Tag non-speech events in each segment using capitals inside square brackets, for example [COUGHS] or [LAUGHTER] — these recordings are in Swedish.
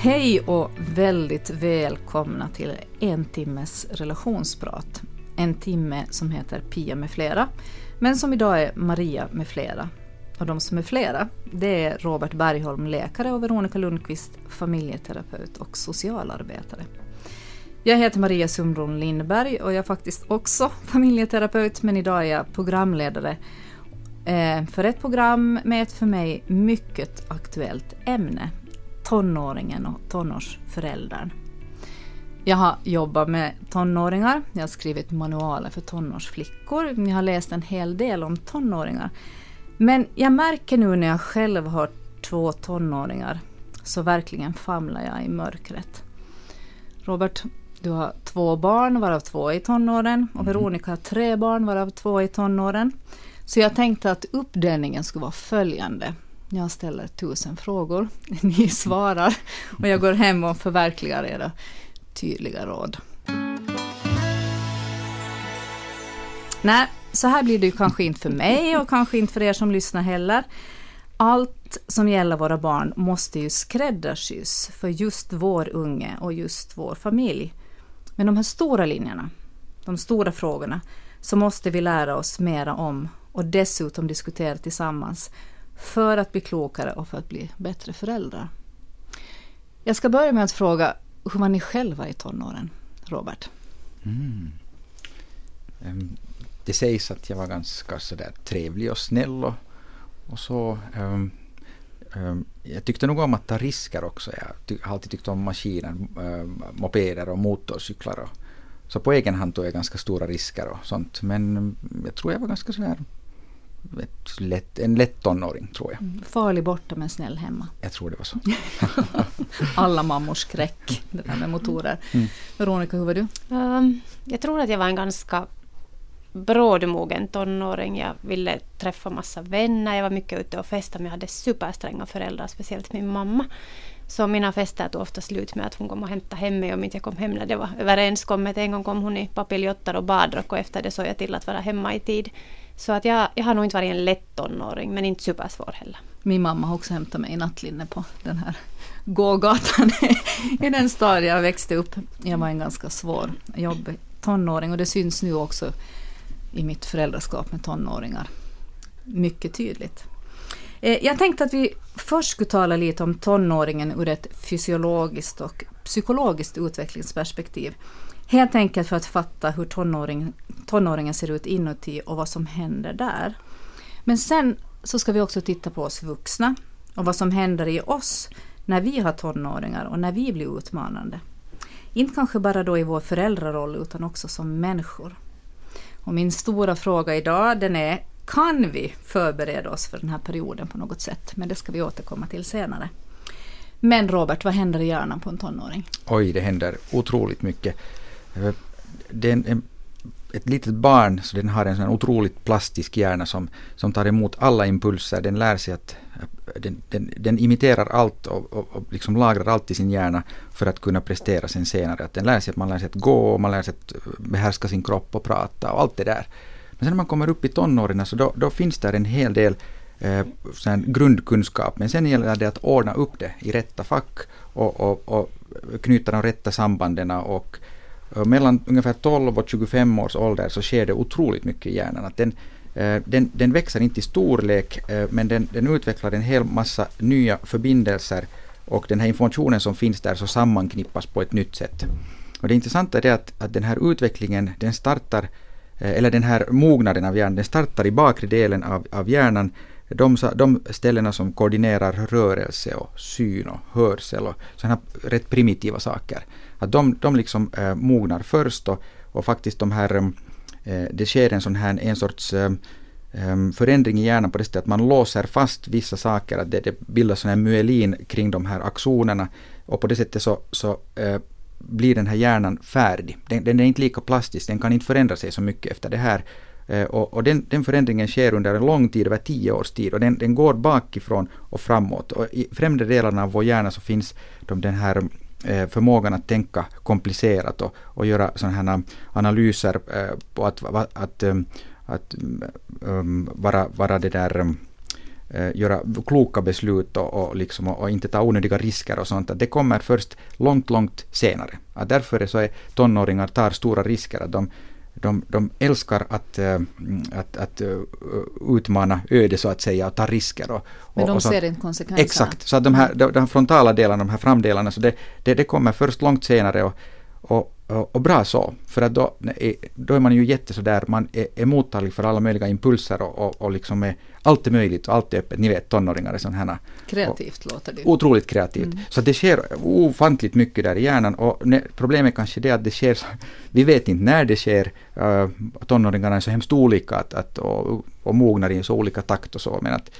Hej och väldigt välkomna till en timmes relationsprat. En timme som heter Pia med flera, men som idag är Maria med flera. Och de som är flera, det är Robert Bergholm, läkare och Veronica Lundqvist, familjeterapeut och socialarbetare. Jag heter Maria Sundron Lindberg och jag är faktiskt också familjeterapeut, men idag är jag programledare eh, för ett program med ett för mig mycket aktuellt ämne, tonåringen och tonårsföräldern. Jag har jobbat med tonåringar, jag har skrivit manualer för tonårsflickor, jag har läst en hel del om tonåringar. Men jag märker nu när jag själv har två tonåringar så verkligen famlar jag i mörkret. Robert, du har två barn varav två är i tonåren och mm. Veronica har tre barn varav två är i tonåren. Så jag tänkte att uppdelningen skulle vara följande. Jag ställer tusen frågor, [LAUGHS] ni svarar och jag går hem och förverkligar era tydliga råd. Nej, så här blir det ju kanske inte för mig och kanske inte för er som lyssnar heller. Allt som gäller våra barn måste ju skräddarsys för just vår unge och just vår familj. Men de här stora linjerna, de stora frågorna, så måste vi lära oss mera om och dessutom diskutera tillsammans för att bli klokare och för att bli bättre föräldrar. Jag ska börja med att fråga, hur var ni själva i tonåren, Robert? Mm. Det sägs att jag var ganska sådär trevlig och snäll och, och så. Um, um, jag tyckte nog om att ta risker också. Jag har alltid tyckt om maskiner, mopeder och motorcyklar. Och, så på egen hand tog jag ganska stora risker och sånt. Men jag tror jag var ganska sådär lätt, en lätt tonåring tror jag. Mm, farlig borta men snäll hemma. Jag tror det var så. [LAUGHS] Alla mammors skräck, det där med motorer. Mm. Veronica, hur var du? Um, jag tror att jag var en ganska brådmogen tonåring. Jag ville träffa massa vänner. Jag var mycket ute och festade men jag hade superstränga föräldrar, speciellt min mamma. Så mina fester tog ofta slut med att hon kom och hämtade hem mig om inte jag kom hem när det var överenskommet. En gång kom hon i papiljotter och badrock och efter det såg jag till att vara hemma i tid. Så att jag, jag har nog inte varit en lätt tonåring men inte supersvår heller. Min mamma har också hämtat mig i nattlinne på den här gågatan [LAUGHS] i den stad jag växte upp. Jag var en ganska svår, jobbig tonåring och det syns nu också i mitt föräldraskap med tonåringar. Mycket tydligt. Eh, jag tänkte att vi först skulle tala lite om tonåringen ur ett fysiologiskt och psykologiskt utvecklingsperspektiv. Helt enkelt för att fatta hur tonåring, tonåringen ser ut inuti och vad som händer där. Men sen så ska vi också titta på oss vuxna och vad som händer i oss när vi har tonåringar och när vi blir utmanande. Inte kanske bara då i vår föräldraroll utan också som människor. Och min stora fråga idag den är, kan vi förbereda oss för den här perioden på något sätt? Men det ska vi återkomma till senare. Men Robert, vad händer i hjärnan på en tonåring? Oj, det händer otroligt mycket. Det är en, ett litet barn, så den har en sån otroligt plastisk hjärna som, som tar emot alla impulser. Den lär sig att den, den, den imiterar allt och, och, och liksom lagrar allt i sin hjärna för att kunna prestera sen senare. Att den lär sig att man lär sig att gå, man lär sig att eh, behärska sin kropp och prata och allt det där. Men sen när man kommer upp i tonåren så då, då finns där en hel del eh, grundkunskap. Men sen gäller det att ordna upp det i rätta fack och, och, och knyta de rätta sambanden och mellan ungefär 12 och 25 års ålder så sker det otroligt mycket i hjärnan. Att den, den, den växer inte i storlek men den, den utvecklar en hel massa nya förbindelser och den här informationen som finns där så sammanknippas på ett nytt sätt. Och det intressanta är att, att den här utvecklingen den startar, eller den här mognaden av hjärnan, den startar i bakre delen av, av hjärnan de, de ställena som koordinerar rörelse och syn och hörsel och sådana rätt primitiva saker. Att de, de liksom eh, mognar först och, och faktiskt de här, eh, eh det sker en sån här, en sorts eh, eh, förändring i hjärnan på det sättet att man låser fast vissa saker, att det, det bildas sån här myelin kring de här aktionerna. och på det sättet så, så eh, blir den här hjärnan färdig. Den, den, är inte lika plastisk, den kan inte förändra sig så mycket efter det här. Eh, och, och den, den, förändringen sker under en lång tid, över tio års tid, och den, den går bakifrån och framåt. Och I främre delarna av vår hjärna så finns de, den här Eh, förmågan att tänka komplicerat och, och göra sådana här eh, analyser eh, på att, att, att, um, att um, vara, vara det där göra kloka beslut och, och, liksom, och, inte ta onödiga risker och sånt. Att det kommer först långt, långt senare. Att därför så är tonåringar tar stora risker. Att de, de, de älskar att, äh, att, att uh, utmana öde så att säga och ta risker. Och, Men de och ser inte konsekvenserna? Exakt, så att de här, de, de frontala delarna, de här framdelarna, så det, det, det kommer först långt senare och, och, och, och, bra så, för att då, då är man ju jätte sådär, man är, är mottaglig för alla möjliga impulser och, och, och liksom är, allt är möjligt och allt är öppet. Ni vet tonåringar är sådana. Kreativt och, låter det. Otroligt kreativt. Mm. Så det sker ofantligt mycket där i hjärnan och ne, problemet kanske det att det sker, vi vet inte när det sker. Uh, tonåringarna är så hemskt olika att, att, och, och mognar i så olika takt och så, men att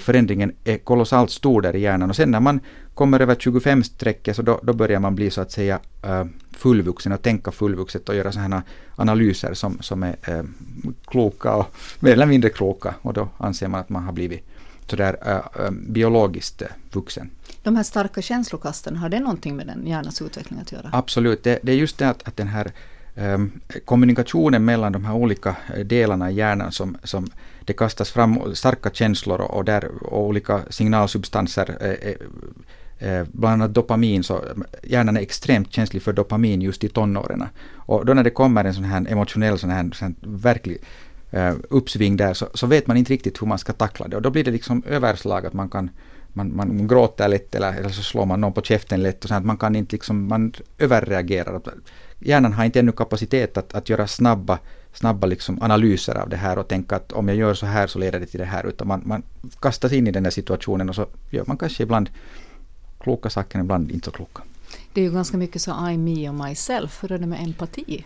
förändringen är kolossalt stor där i hjärnan och sen när man kommer över 25-strecket så då, då börjar man bli så att säga uh, fullvuxen och tänka fullvuxet och göra sådana analyser som, som är eh, kloka och mer eller mindre kloka och då anser man att man har blivit sådär äh, biologiskt vuxen. De här starka känslokasten, har det någonting med den hjärnans utveckling att göra? Absolut, det, det är just det att, att den här kommunikationen mellan de här olika delarna i hjärnan som, som det kastas fram starka känslor och, där och olika signalsubstanser eh, eh, eh, bland annat dopamin, så hjärnan är extremt känslig för dopamin just i tonåren. Och då när det kommer en sån här emotionell, sån här, sån här verklig eh, uppsving där, så, så, vet man inte riktigt hur man ska tackla det. Och då blir det liksom överslag att man kan man, man gråter lätt eller, eller så slår man någon på käften lätt och så att man kan inte liksom, man överreagerar. Hjärnan har inte ännu kapacitet att, att göra snabba, snabba liksom analyser av det här och tänka att om jag gör så här så leder det till det här. Utan man, man kastas in i den där situationen och så gör man kanske ibland kloka saker, ibland inte så kloka. Det är ju ganska mycket så I, me och myself. Hur är det med empati?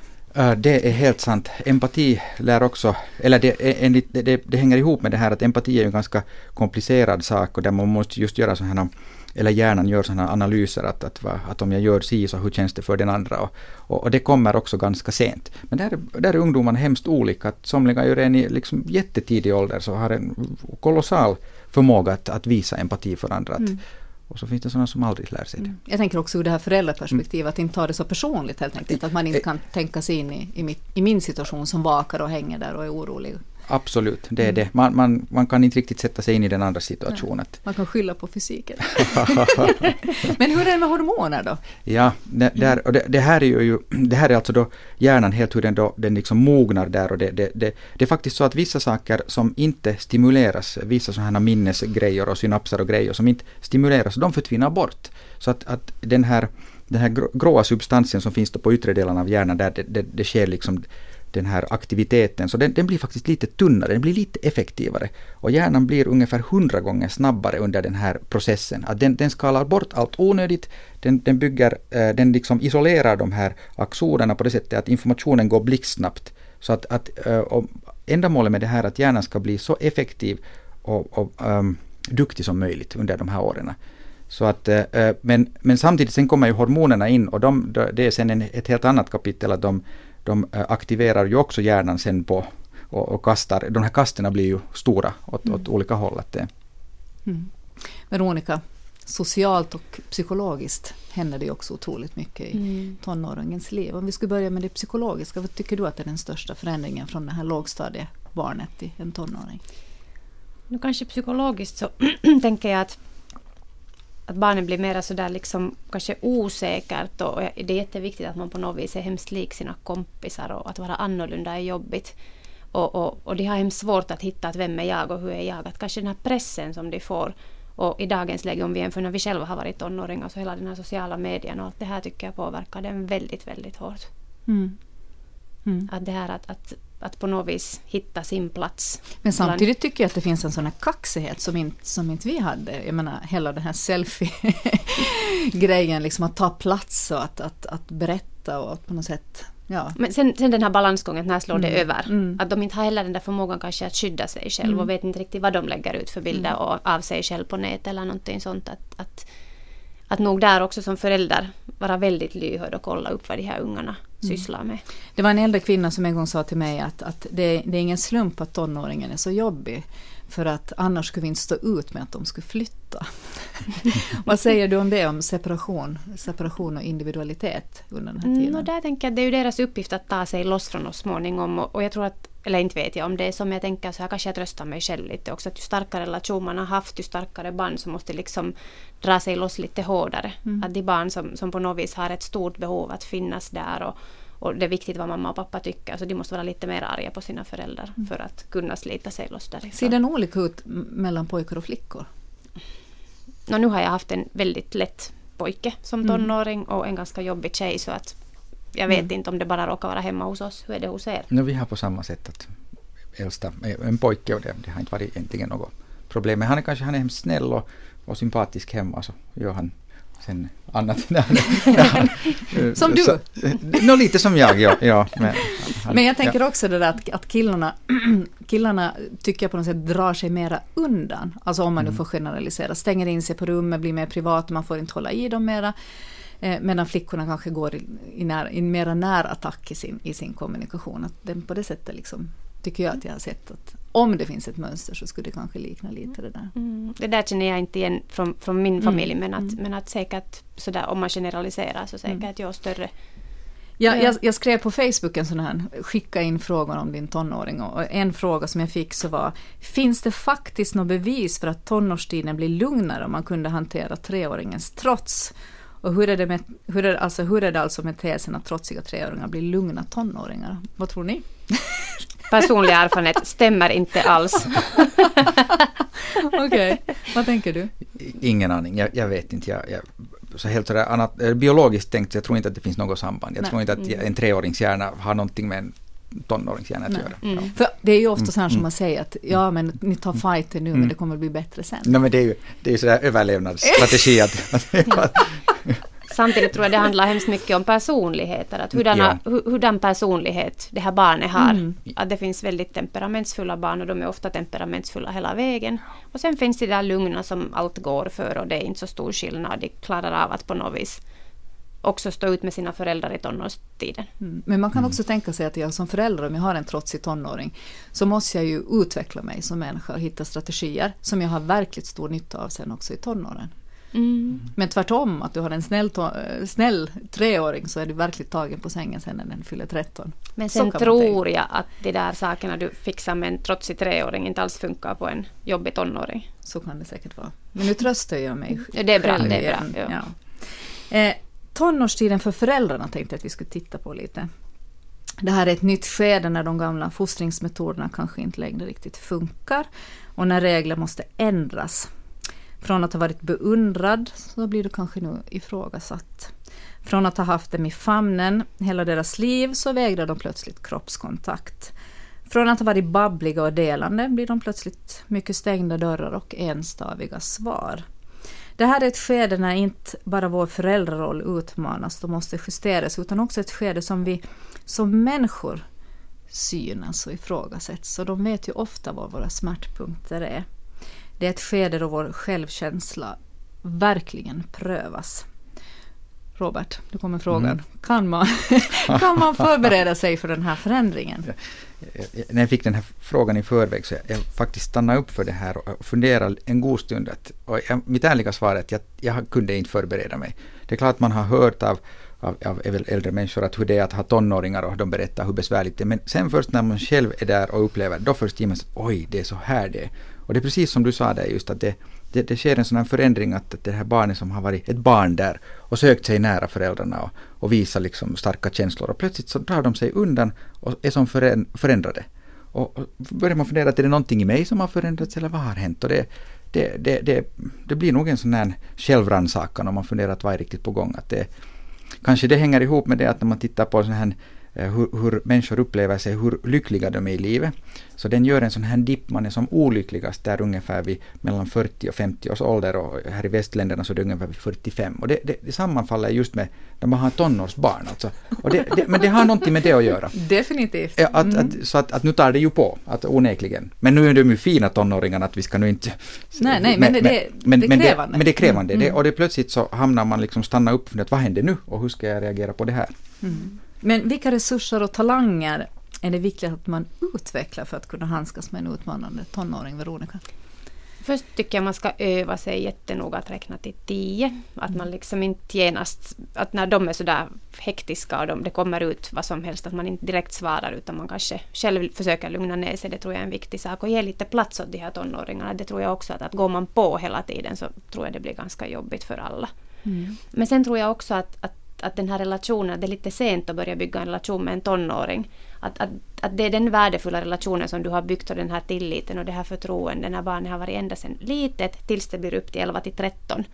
Det är helt sant. Empati lär också, eller det, enligt, det, det, hänger ihop med det här att empati är en ganska komplicerad sak och där man måste just göra sådana eller hjärnan gör sådana analyser att, att, att om jag gör si så hur känns det för den andra och, och, och det kommer också ganska sent. Men där, där är ungdomarna hemskt olika. Att somliga ju redan i liksom jättetidig ålder så har en kolossal förmåga att, att visa empati för andra. Mm. Och så finns det sådana som aldrig lär sig det. Mm. Jag tänker också ur det här föräldraperspektivet, att inte ta det så personligt helt enkelt. Att man inte kan tänka sig in i, i, mitt, i min situation som vakar och hänger där och är orolig. Absolut, det är mm. det. Man, man, man kan inte riktigt sätta sig in i den andra situationen. Man kan skylla på fysiken. [LAUGHS] [LAUGHS] Men hur är det med hormoner då? Ja, det, där, och det, det, här är ju, det här är alltså då hjärnan helt hur den, då, den liksom mognar där och det, det, det, det är faktiskt så att vissa saker som inte stimuleras, vissa sådana här minnesgrejer och synapser och grejer som inte stimuleras, de försvinner bort. Så att, att den här den här gråa substansen som finns på yttre delen av hjärnan, där det, det, det sker liksom den här aktiviteten, så den, den, blir faktiskt lite tunnare, den blir lite effektivare. Och hjärnan blir ungefär hundra gånger snabbare under den här processen. Att den, den skalar bort allt onödigt, den, den, bygger, eh, den liksom isolerar de här axonerna på det sättet att informationen går blixtsnabbt. Så att, att eh, ändamålet med det här är att hjärnan ska bli så effektiv och, och um, duktig som möjligt under de här åren. Så att, eh, eh, men, men samtidigt sen kommer ju hormonerna in och de, det är sen en, ett helt annat kapitel att de de eh, aktiverar ju också hjärnan sen på och, och kastar, de här kasterna blir ju stora åt, mm. åt olika håll. Att det. Mm. Veronica, socialt och psykologiskt händer det också otroligt mycket i mm. tonåringens liv. Om vi skulle börja med det psykologiska, vad tycker du att är den största förändringen från det här lågstadiebarnet till en tonåring? Nu kanske psykologiskt så [CLEARS THROAT] tänker jag att att barnen blir mer sådär liksom kanske osäkert och det är jätteviktigt att man på något vis är hemskt lik sina kompisar och att vara annorlunda är jobbigt. Och, och, och de har hemskt svårt att hitta att vem är jag och hur är jag. Att kanske den här pressen som de får och i dagens läge om vi jämför när vi själva har varit tonåringar så hela den här sociala medien och allt det här tycker jag påverkar den väldigt, väldigt hårt. Mm. Mm. Att det här att, att att på något vis hitta sin plats. Men samtidigt tycker jag att det finns en sån här kaxighet som inte, som inte vi hade. Jag menar hela den här selfie-grejen, [LAUGHS] liksom att ta plats och att, att, att berätta och att på något sätt Ja. Men sen, sen den här balansgången, när slår mm. det över? Mm. Att de inte har heller den där förmågan kanske att skydda sig själv mm. och vet inte riktigt vad de lägger ut för bilder mm. och av sig själv på nätet eller någonting sånt. Att, att att nog där också som förälder vara väldigt lyhörd och kolla upp vad de här ungarna. Sysslar med. Det var en äldre kvinna som en gång sa till mig att, att det, det är ingen slump att tonåringen är så jobbig. För att annars skulle vi inte stå ut med att de skulle flytta. [LAUGHS] Vad säger du om det, om separation, separation och individualitet under den här tiden? Mm, och där tänker jag det är ju deras uppgift att ta sig loss från oss småningom och, och jag tror att eller inte vet jag om det är som jag tänker så här kanske jag tröstar mig själv lite också att ju starkare relation man har haft ju starkare band som måste liksom dra sig loss lite hårdare. Mm. Att de barn som, som på något vis har ett stort behov att finnas där och, och det är viktigt vad mamma och pappa tycker så de måste vara lite mer arga på sina föräldrar mm. för att kunna slita sig loss därifrån. Ser den olika ut mellan pojkar och flickor? No, nu har jag haft en väldigt lätt pojke som mm. tonåring och en ganska jobbig tjej så att jag vet mm. inte om det bara råkar vara hemma hos oss. Hur är det hos er? No, vi har på samma sätt att äldsta en pojke och det, det har inte varit egentligen något problem. Men han är kanske han är hemskt snäll och, och sympatisk hemma så gör han sen annat. [LAUGHS] som du? Så, no, lite som jag, ja. ja men, han, men jag tänker ja. också det där att, att killarna, [CLEARS THROAT] killarna tycker jag på något sätt drar sig mera undan. Alltså om man nu mm. får generalisera. Stänger in sig på rummet, blir mer privat, man får inte hålla i dem mera. Eh, medan flickorna kanske går i, i, när, i mera närattack i sin, i sin kommunikation. Att den på det sättet liksom, tycker jag att jag har sett att om det finns ett mönster så skulle det kanske likna lite det där. Mm. Det där känner jag inte igen från, från min mm. familj men att, mm. men att säkert sådär om man generaliserar så säkert mm. jag större Ja, jag, jag, skrev på Facebook en sån här, skicka in frågor om din tonåring och en fråga som jag fick så var Finns det faktiskt något bevis för att tonårstiden blir lugnare om man kunde hantera treåringens trots? Och hur är det, med, hur är, alltså, hur är det alltså med tesen att trotsiga treåringar blir lugna tonåringar? Vad tror ni? [LAUGHS] Personlig erfarenhet stämmer inte alls. [LAUGHS] Okej, okay. vad tänker du? Ingen aning, jag, jag vet inte. Jag, jag, så helt sådär annat, eh, biologiskt tänkt, jag tror inte att det finns något samband. Jag Nej. tror inte att mm. en treårings hjärna har någonting med en tonåringshjärna att göra. Mm. Ja. För det är ju ofta så här som mm. man säger att ja men ni tar fighten nu mm. men det kommer att bli bättre sen. Nej men det är ju det är sådär överlevnadsstrategi [LAUGHS] att, att Samtidigt tror jag det handlar hemskt mycket om personligheter. Att hurdana, ja. hurdan personlighet det här barnet har. Mm. Att det finns väldigt temperamentsfulla barn och de är ofta temperamentsfulla hela vägen. Och sen finns det där lugna som allt går för och det är inte så stor skillnad. De klarar av att på något vis också stå ut med sina föräldrar i tonårstiden. Mm. Men man kan också tänka sig att jag som förälder, om jag har en trotsig tonåring, så måste jag ju utveckla mig som människa och hitta strategier som jag har verkligt stor nytta av sen också i tonåren. Mm. Men tvärtom, att du har en snäll, snäll treåring så är du verkligen tagen på sängen sen när den fyller 13. Men sen tror jag att de där sakerna du fixar med en trotsig treåring inte alls funkar på en jobbig tonåring. Så kan det säkert vara. Men nu tröstar jag mig ja, Det är bra. Det är bra ja. Ja. Eh, tonårstiden för föräldrarna tänkte jag att vi skulle titta på lite. Det här är ett nytt skede när de gamla fostringsmetoderna kanske inte längre riktigt funkar och när regler måste ändras. Från att ha varit beundrad så blir du kanske nu ifrågasatt. Från att ha haft dem i famnen hela deras liv så vägrar de plötsligt kroppskontakt. Från att ha varit babbliga och delande blir de plötsligt mycket stängda dörrar och enstaviga svar. Det här är ett skede när inte bara vår föräldraroll utmanas och måste justeras utan också ett skede som vi som människor synas och ifrågasätts. Och de vet ju ofta var våra smärtpunkter är. Det är ett skede då vår självkänsla verkligen prövas. Robert, du kommer frågan. Mm. Kan, man, [LAUGHS] kan man förbereda sig för den här förändringen? När jag fick den här frågan i förväg så jag, jag faktiskt stannade upp för det här och funderade en god stund. Att, och jag, mitt ärliga svar är att jag, jag kunde inte förbereda mig. Det är klart att man har hört av, av, av äldre människor att hur det är att ha tonåringar och de berättar hur besvärligt det är. Men sen först när man själv är där och upplever, då först ger man sig oj, det är så här det är. Och det är precis som du sa där just att det, det, det sker en sån här förändring att, att det här barnet som har varit ett barn där och sökt sig nära föräldrarna och, och visar liksom starka känslor och plötsligt så drar de sig undan och är som förändrade. Och, och börjar man fundera att är det någonting i mig som har förändrats eller vad har hänt? Och det, det, det, det, det blir nog en sån här självrannsakan om man funderar att vad är riktigt på gång. Att det, kanske det hänger ihop med det att när man tittar på sån här hur, hur, människor upplever sig, hur lyckliga de är i livet. Så den gör en sån här dipp, man är som olyckligast där ungefär vid mellan 40 och 50 års ålder och här i västländerna så är det ungefär vid 45. Och det, det, det sammanfaller just med när man har tonårsbarn. Alltså. Och det, det, men det har någonting med det att göra. [LAUGHS] Definitivt. Ja, att, mm. att, så att, att nu tar det ju på, att onekligen. Men nu är de ju fina tonåringarna att vi ska nu inte... Nej, nej, men, men det, men, det är krävande. Men det är krävande. Mm. och det plötsligt så hamnar man liksom stanna upp och fundera, vad händer nu och hur ska jag reagera på det här? Mm. Men vilka resurser och talanger är det viktigt att man utvecklar för att kunna handskas med en utmanande tonåring, Veronica? Först tycker jag man ska öva sig jättenoga att räkna till tio. Att man liksom inte genast, att när de är sådär hektiska och de, det kommer ut vad som helst, att man inte direkt svarar utan man kanske själv försöker lugna ner sig. Det tror jag är en viktig sak. Och ge lite plats åt de här tonåringarna. Det tror jag också att, att går man på hela tiden så tror jag det blir ganska jobbigt för alla. Mm. Men sen tror jag också att, att att den här relationen, det är lite sent att börja bygga en relation med en tonåring. Att, att, att det är den värdefulla relationen som du har byggt och den här tilliten och det här förtroendet när barnet har varit ända sedan litet tills det blir upp till 11 till 13.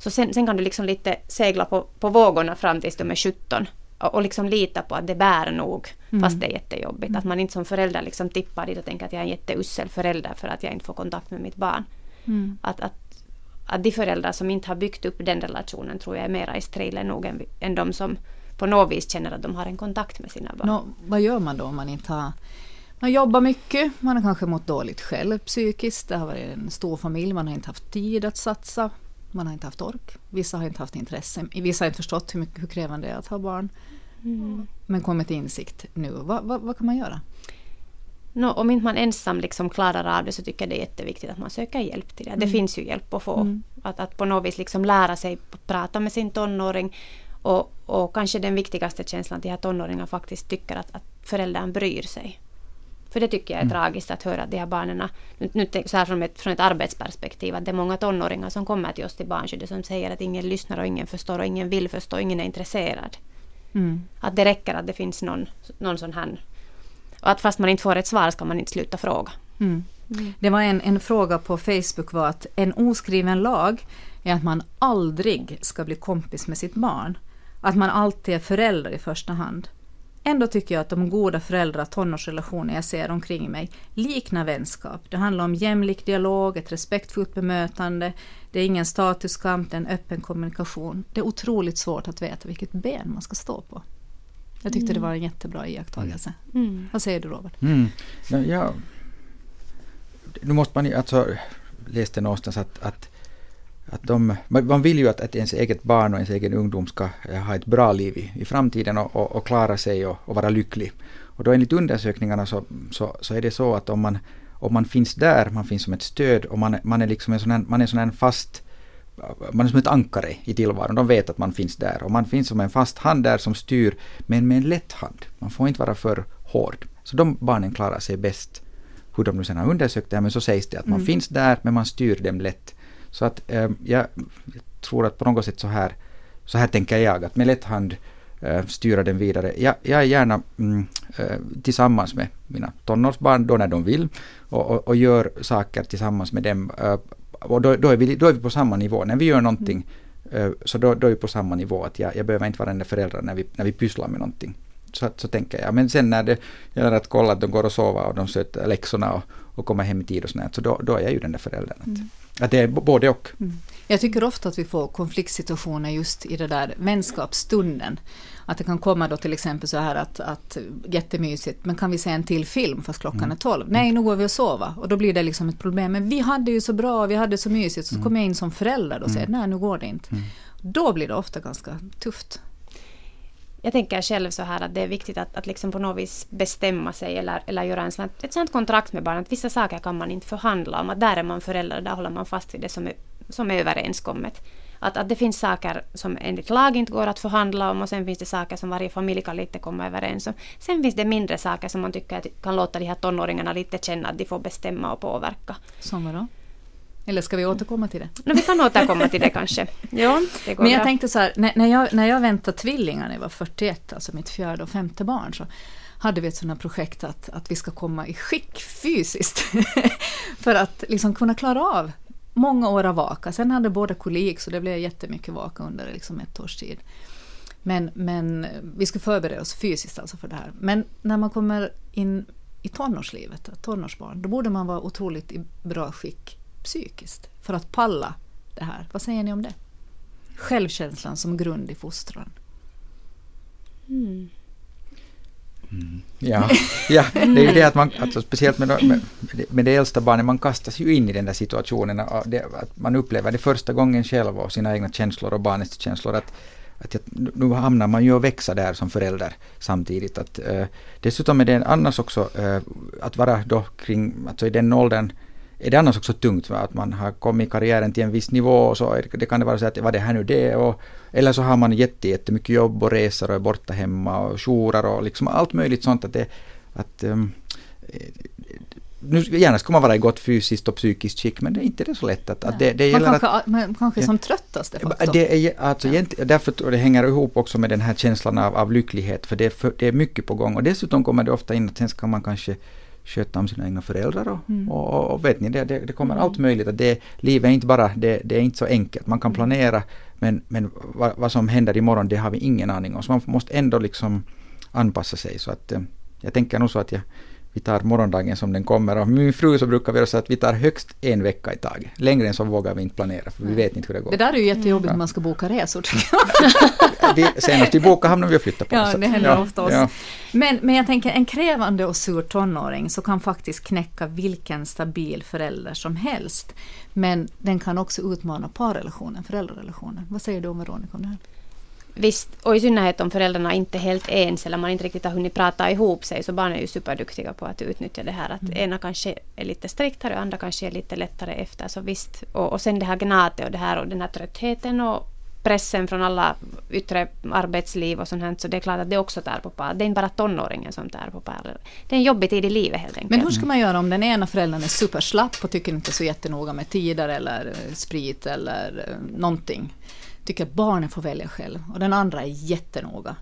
Så sen, sen kan du liksom lite segla på, på vågorna fram tills de är 17 och, och liksom lita på att det bär nog mm. fast det är jättejobbigt. Mm. Att man inte som förälder liksom tippar dit och tänker att jag är en jätteussel förälder för att jag inte får kontakt med mitt barn. Mm. Att, att att de föräldrar som inte har byggt upp den relationen tror jag är mera i strilen nog än, än de som på något vis känner att de har en kontakt med sina barn. Nå, vad gör man då om man inte har man jobbar mycket, man har kanske mått dåligt själv psykiskt, det har varit en stor familj, man har inte haft tid att satsa, man har inte haft ork, vissa har inte haft intresse, vissa har inte förstått hur, mycket, hur krävande det är att ha barn. Mm. Men kommit till insikt nu, vad, vad, vad kan man göra? No, om inte man ensam liksom klarar av det så tycker jag det är jätteviktigt att man söker hjälp till det. Det mm. finns ju hjälp att få. Mm. Att, att på något vis liksom lära sig prata med sin tonåring. Och, och kanske den viktigaste känslan att tonåringar faktiskt tycker att, att föräldern bryr sig. För det tycker jag är mm. tragiskt att höra att de här barnen, nu, nu så här från, ett, från ett arbetsperspektiv, att det är många tonåringar som kommer till oss till barnskyddet som säger att ingen lyssnar och ingen förstår och ingen vill förstå, ingen är intresserad. Mm. Att det räcker att det finns någon, någon sån här och att fast man inte får ett svar ska man inte sluta fråga. Mm. Mm. Det var en, en fråga på Facebook var att en oskriven lag är att man aldrig ska bli kompis med sitt barn. Att man alltid är förälder i första hand. Ändå tycker jag att de goda föräldrar tonårsrelationer jag ser omkring mig liknar vänskap. Det handlar om jämlik dialog, ett respektfullt bemötande, det är ingen statuskamp, det är en öppen kommunikation. Det är otroligt svårt att veta vilket ben man ska stå på. Jag tyckte mm. det var en jättebra iakttagelse. Mm. Vad säger du Robert? Mm. Ja, nu måste man ju, alltså, läste någonstans att, att, att de, man vill ju att, att ens eget barn och ens egen ungdom ska eh, ha ett bra liv i, i framtiden och, och, och klara sig och, och, vara lycklig. Och då enligt undersökningarna så, så, så är det så att om man, om man finns där, man finns som ett stöd och man, man är liksom en sån här, man är sån här fast man är som ett ankare i tillvaron. De vet att man finns där och man finns som en fast hand där som styr, men med en lätt hand. Man får inte vara för hård. Så de barnen klarar sig bäst. Hur de nu sen har undersökt det, men så sägs det att man mm. finns där, men man styr dem lätt. Så att eh, jag tror att på något sätt så här, så här tänker jag, att med lätt hand eh, styra dem vidare. Jag, jag är gärna mm, eh, tillsammans med mina tonårsbarn då när de vill och, och, och gör saker tillsammans med dem eh, och då, då, är vi, då är vi på samma nivå. När vi gör någonting mm. så då, då är vi på samma nivå. Att jag, jag behöver inte vara den där föräldern när vi, när vi pysslar med någonting. Så, så tänker jag. Men sen när det gäller att kolla att de går och sover och de sköter läxorna och, och kommer hem i tid och sånt så då, då är jag ju den där föräldern. Att, mm. att det är både och. Mm. Jag tycker ofta att vi får konfliktsituationer just i det där vänskapsstunden. Att det kan komma då till exempel så här att, att jättemysigt, men kan vi se en till film fast klockan mm. är tolv? Nej, nu går vi och sova. Och då blir det liksom ett problem. Men vi hade ju så bra, vi hade så mysigt. Så mm. kommer jag in som förälder och säger mm. nej, nu går det inte. Mm. Då blir det ofta ganska tufft. Jag tänker själv så här att det är viktigt att, att liksom på något vis bestämma sig eller, eller göra en sån, ett sånt kontrakt med barnet. Vissa saker kan man inte förhandla om. Att där är man förälder, där håller man fast vid det som är, som är överenskommet. Att, att det finns saker som enligt lag inte går att förhandla om och sen finns det saker som varje familj kan lite komma överens om. Sen finns det mindre saker som man tycker kan låta de här tonåringarna lite känna att de får bestämma och påverka. Som vadå? Eller ska vi återkomma till det? [LAUGHS] No, vi kan återkomma till det kanske. Ja, det Men jag bra. tänkte så här, när, när, jag, när jag väntade tvillingar när jag var 41, alltså mitt fjärde och femte barn, så hade vi ett sådant projekt att, att vi ska komma i skick fysiskt. [LAUGHS] för att liksom kunna klara av många år av vaka. Sen hade båda kolik så det blev jättemycket vaka under liksom ett års tid. Men, men vi skulle förbereda oss fysiskt alltså för det här. Men när man kommer in i tonårslivet, tonårsbarn, då borde man vara otroligt i bra skick psykiskt för att palla det här. Vad säger ni om det? Självkänslan som grund i fostran. Mm. Mm. Ja, ja, det är ju det att man, alltså speciellt med, med, med det äldsta barnet, man kastas ju in i den där situationen. Det, att man upplever det första gången själv och sina egna känslor och barnets känslor. Att, att jag, nu hamnar man ju och växa där som förälder samtidigt. Att, eh, dessutom är det annars också eh, att vara då kring, alltså i den åldern är det annars också tungt va? att man har kommit i karriären till en viss nivå och så det kan det vara så att vad det här nu det och, eller så har man jätte, jättemycket jobb och resor och är borta hemma och jourer och liksom allt möjligt sånt att det att um, nu gärna ska man vara i gott fysiskt och psykiskt skick men det är inte det så lätt att, att det, det man kanske, att... Man kanske är som tröttast de facto. Det är alltså ja. därför det hänger ihop också med den här känslan av, av lycklighet för det, är för det är mycket på gång och dessutom kommer det ofta in att sen ska man kanske sköta om sina egna föräldrar och, mm. och, och, vet ni, det, det, det kommer mm. allt möjligt. Att det, livet är inte bara, det, det, är inte så enkelt. Man kan mm. planera men, men vad, vad, som händer imorgon det har vi ingen aning om. Så man måste ändå liksom anpassa sig. Så att, eh, jag tänker nog så att jag vi tar morgondagen som den kommer. Och min fru så brukar vi göra så att vi tar högst en vecka i taget. Längre än så vågar vi inte planera för vi vet inte hur det går. Det där är ju jättejobbigt när man ska boka resor. [LAUGHS] vi, senast vi bokade hamnade vi och flyttade på Ja, det händer ja, ofta oss. Ja. Men, men jag tänker en krävande och sur tonåring så kan faktiskt knäcka vilken stabil förälder som helst. Men den kan också utmana parrelationen, föräldrarelationen. Vad säger du om Veronica om det här? Visst, och i synnerhet om föräldrarna inte är helt ens eller man inte riktigt har hunnit prata ihop sig så barn är ju superduktiga på att utnyttja det här att mm. ena kanske är lite striktare och andra kanske är lite lättare efter. Så visst, och, och sen det här gnatet och det här och den här tröttheten och pressen från alla yttre arbetsliv och sånt här, så det är klart att det också tär på par. Det är inte bara tonåringen som tär på par. Det är en jobbig tid i livet helt enkelt. Men hur ska man göra om den ena föräldern är superslapp och tycker inte så jättenoga med tider eller sprit eller eh, någonting? Tycker att barnen får välja själv och den andra är jättenoga.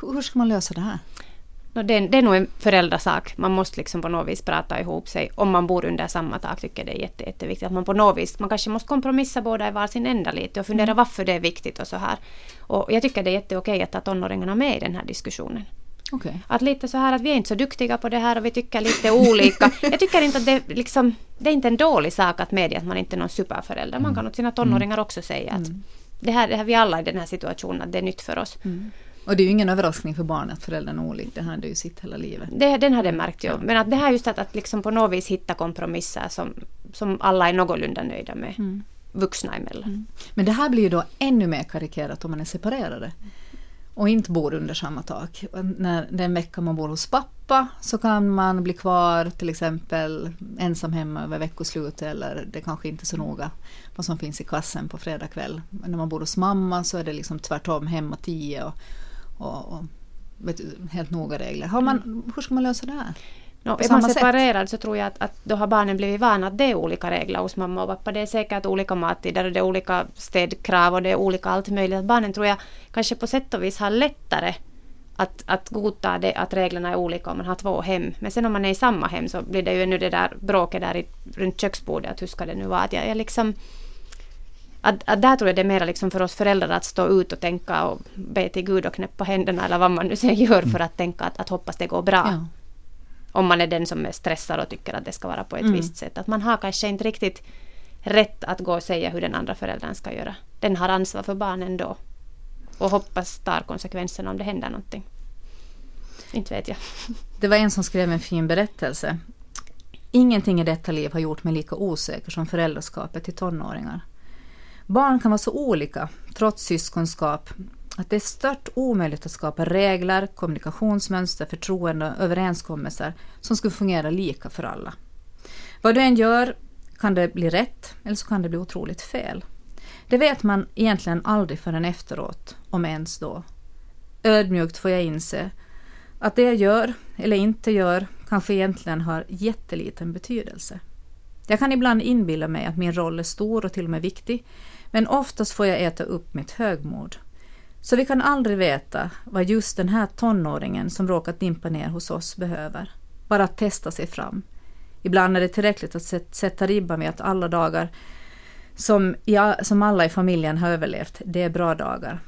Hur, hur ska man lösa det här? No, det, är, det är nog en föräldrasak. Man måste liksom på något vis prata ihop sig. Om man bor under samma tak tycker jag det är jätte, jätteviktigt. Att man på något vis, man kanske måste kompromissa båda i varsin ända lite och fundera mm. varför det är viktigt och så här. Och jag tycker det är jätteokej att ta tonåringarna med i den här diskussionen. Okay. Att lite så här att vi är inte så duktiga på det här och vi tycker lite olika. [LAUGHS] jag tycker inte att det liksom, det är inte en dålig sak att medge att man inte är någon superförälder. Man kan åt sina tonåringar mm. också säga att mm det här, det här vi alla i den här situationen, att det är nytt för oss. Mm. Och det är ju ingen överraskning för barnet att föräldrarna är olika, det det ju sitt hela livet. Det, den har det märkt. Ja. Men att det här just att, att liksom på något vis hitta kompromisser som, som alla är någorlunda nöjda med. Mm. Vuxna emellan. Mm. Men det här blir ju då ännu mer karikerat om man är separerade och inte bor under samma tak. När den vecka man bor hos pappa så kan man bli kvar till exempel ensam hemma över veckoslutet eller det kanske inte är så noga vad som finns i kassen på fredag kväll. Men när man bor hos mamma så är det liksom tvärtom hemma tio och, och, och vet, helt noga regler. Har man, hur ska man lösa det här? No, är man separerad sätt? så tror jag att, att då har barnen blivit vana att det är olika regler hos mamma och pappa. Det är säkert olika mattider och det är olika städkrav och det är olika allt möjligt. Att barnen tror jag kanske på sätt och vis har lättare att, att godta det, att reglerna är olika om man har två hem. Men sen om man är i samma hem så blir det ju ännu det där bråket där i, runt köksbordet. Att hur ska det nu vara? Att jag, jag liksom, att, att där tror jag det är mer liksom för oss föräldrar att stå ut och tänka och be till Gud och knäppa händerna eller vad man nu sen gör för att tänka att, att hoppas det går bra. Ja om man är den som är stressad och tycker att det ska vara på ett mm. visst sätt. Att man har kanske inte riktigt rätt att gå och säga hur den andra föräldern ska göra. Den har ansvar för barnen då. Och hoppas tar konsekvenserna om det händer någonting. Inte vet jag. [LAUGHS] Det var en som skrev en fin berättelse. Ingenting i detta liv har gjort mig lika osäker som föräldraskapet till tonåringar. Barn kan vara så olika, trots syskonskap, att det är stört omöjligt att skapa regler, kommunikationsmönster, förtroende och överenskommelser som skulle fungera lika för alla. Vad du än gör kan det bli rätt eller så kan det bli otroligt fel. Det vet man egentligen aldrig förrän efteråt, om ens då. Ödmjukt får jag inse att det jag gör eller inte gör kanske egentligen har jätteliten betydelse. Jag kan ibland inbilla mig att min roll är stor och till och med viktig, men oftast får jag äta upp mitt högmod så vi kan aldrig veta vad just den här tonåringen som råkat dimpa ner hos oss behöver. Bara att testa sig fram. Ibland är det tillräckligt att sätta ribban med att alla dagar som, jag, som alla i familjen har överlevt, det är bra dagar.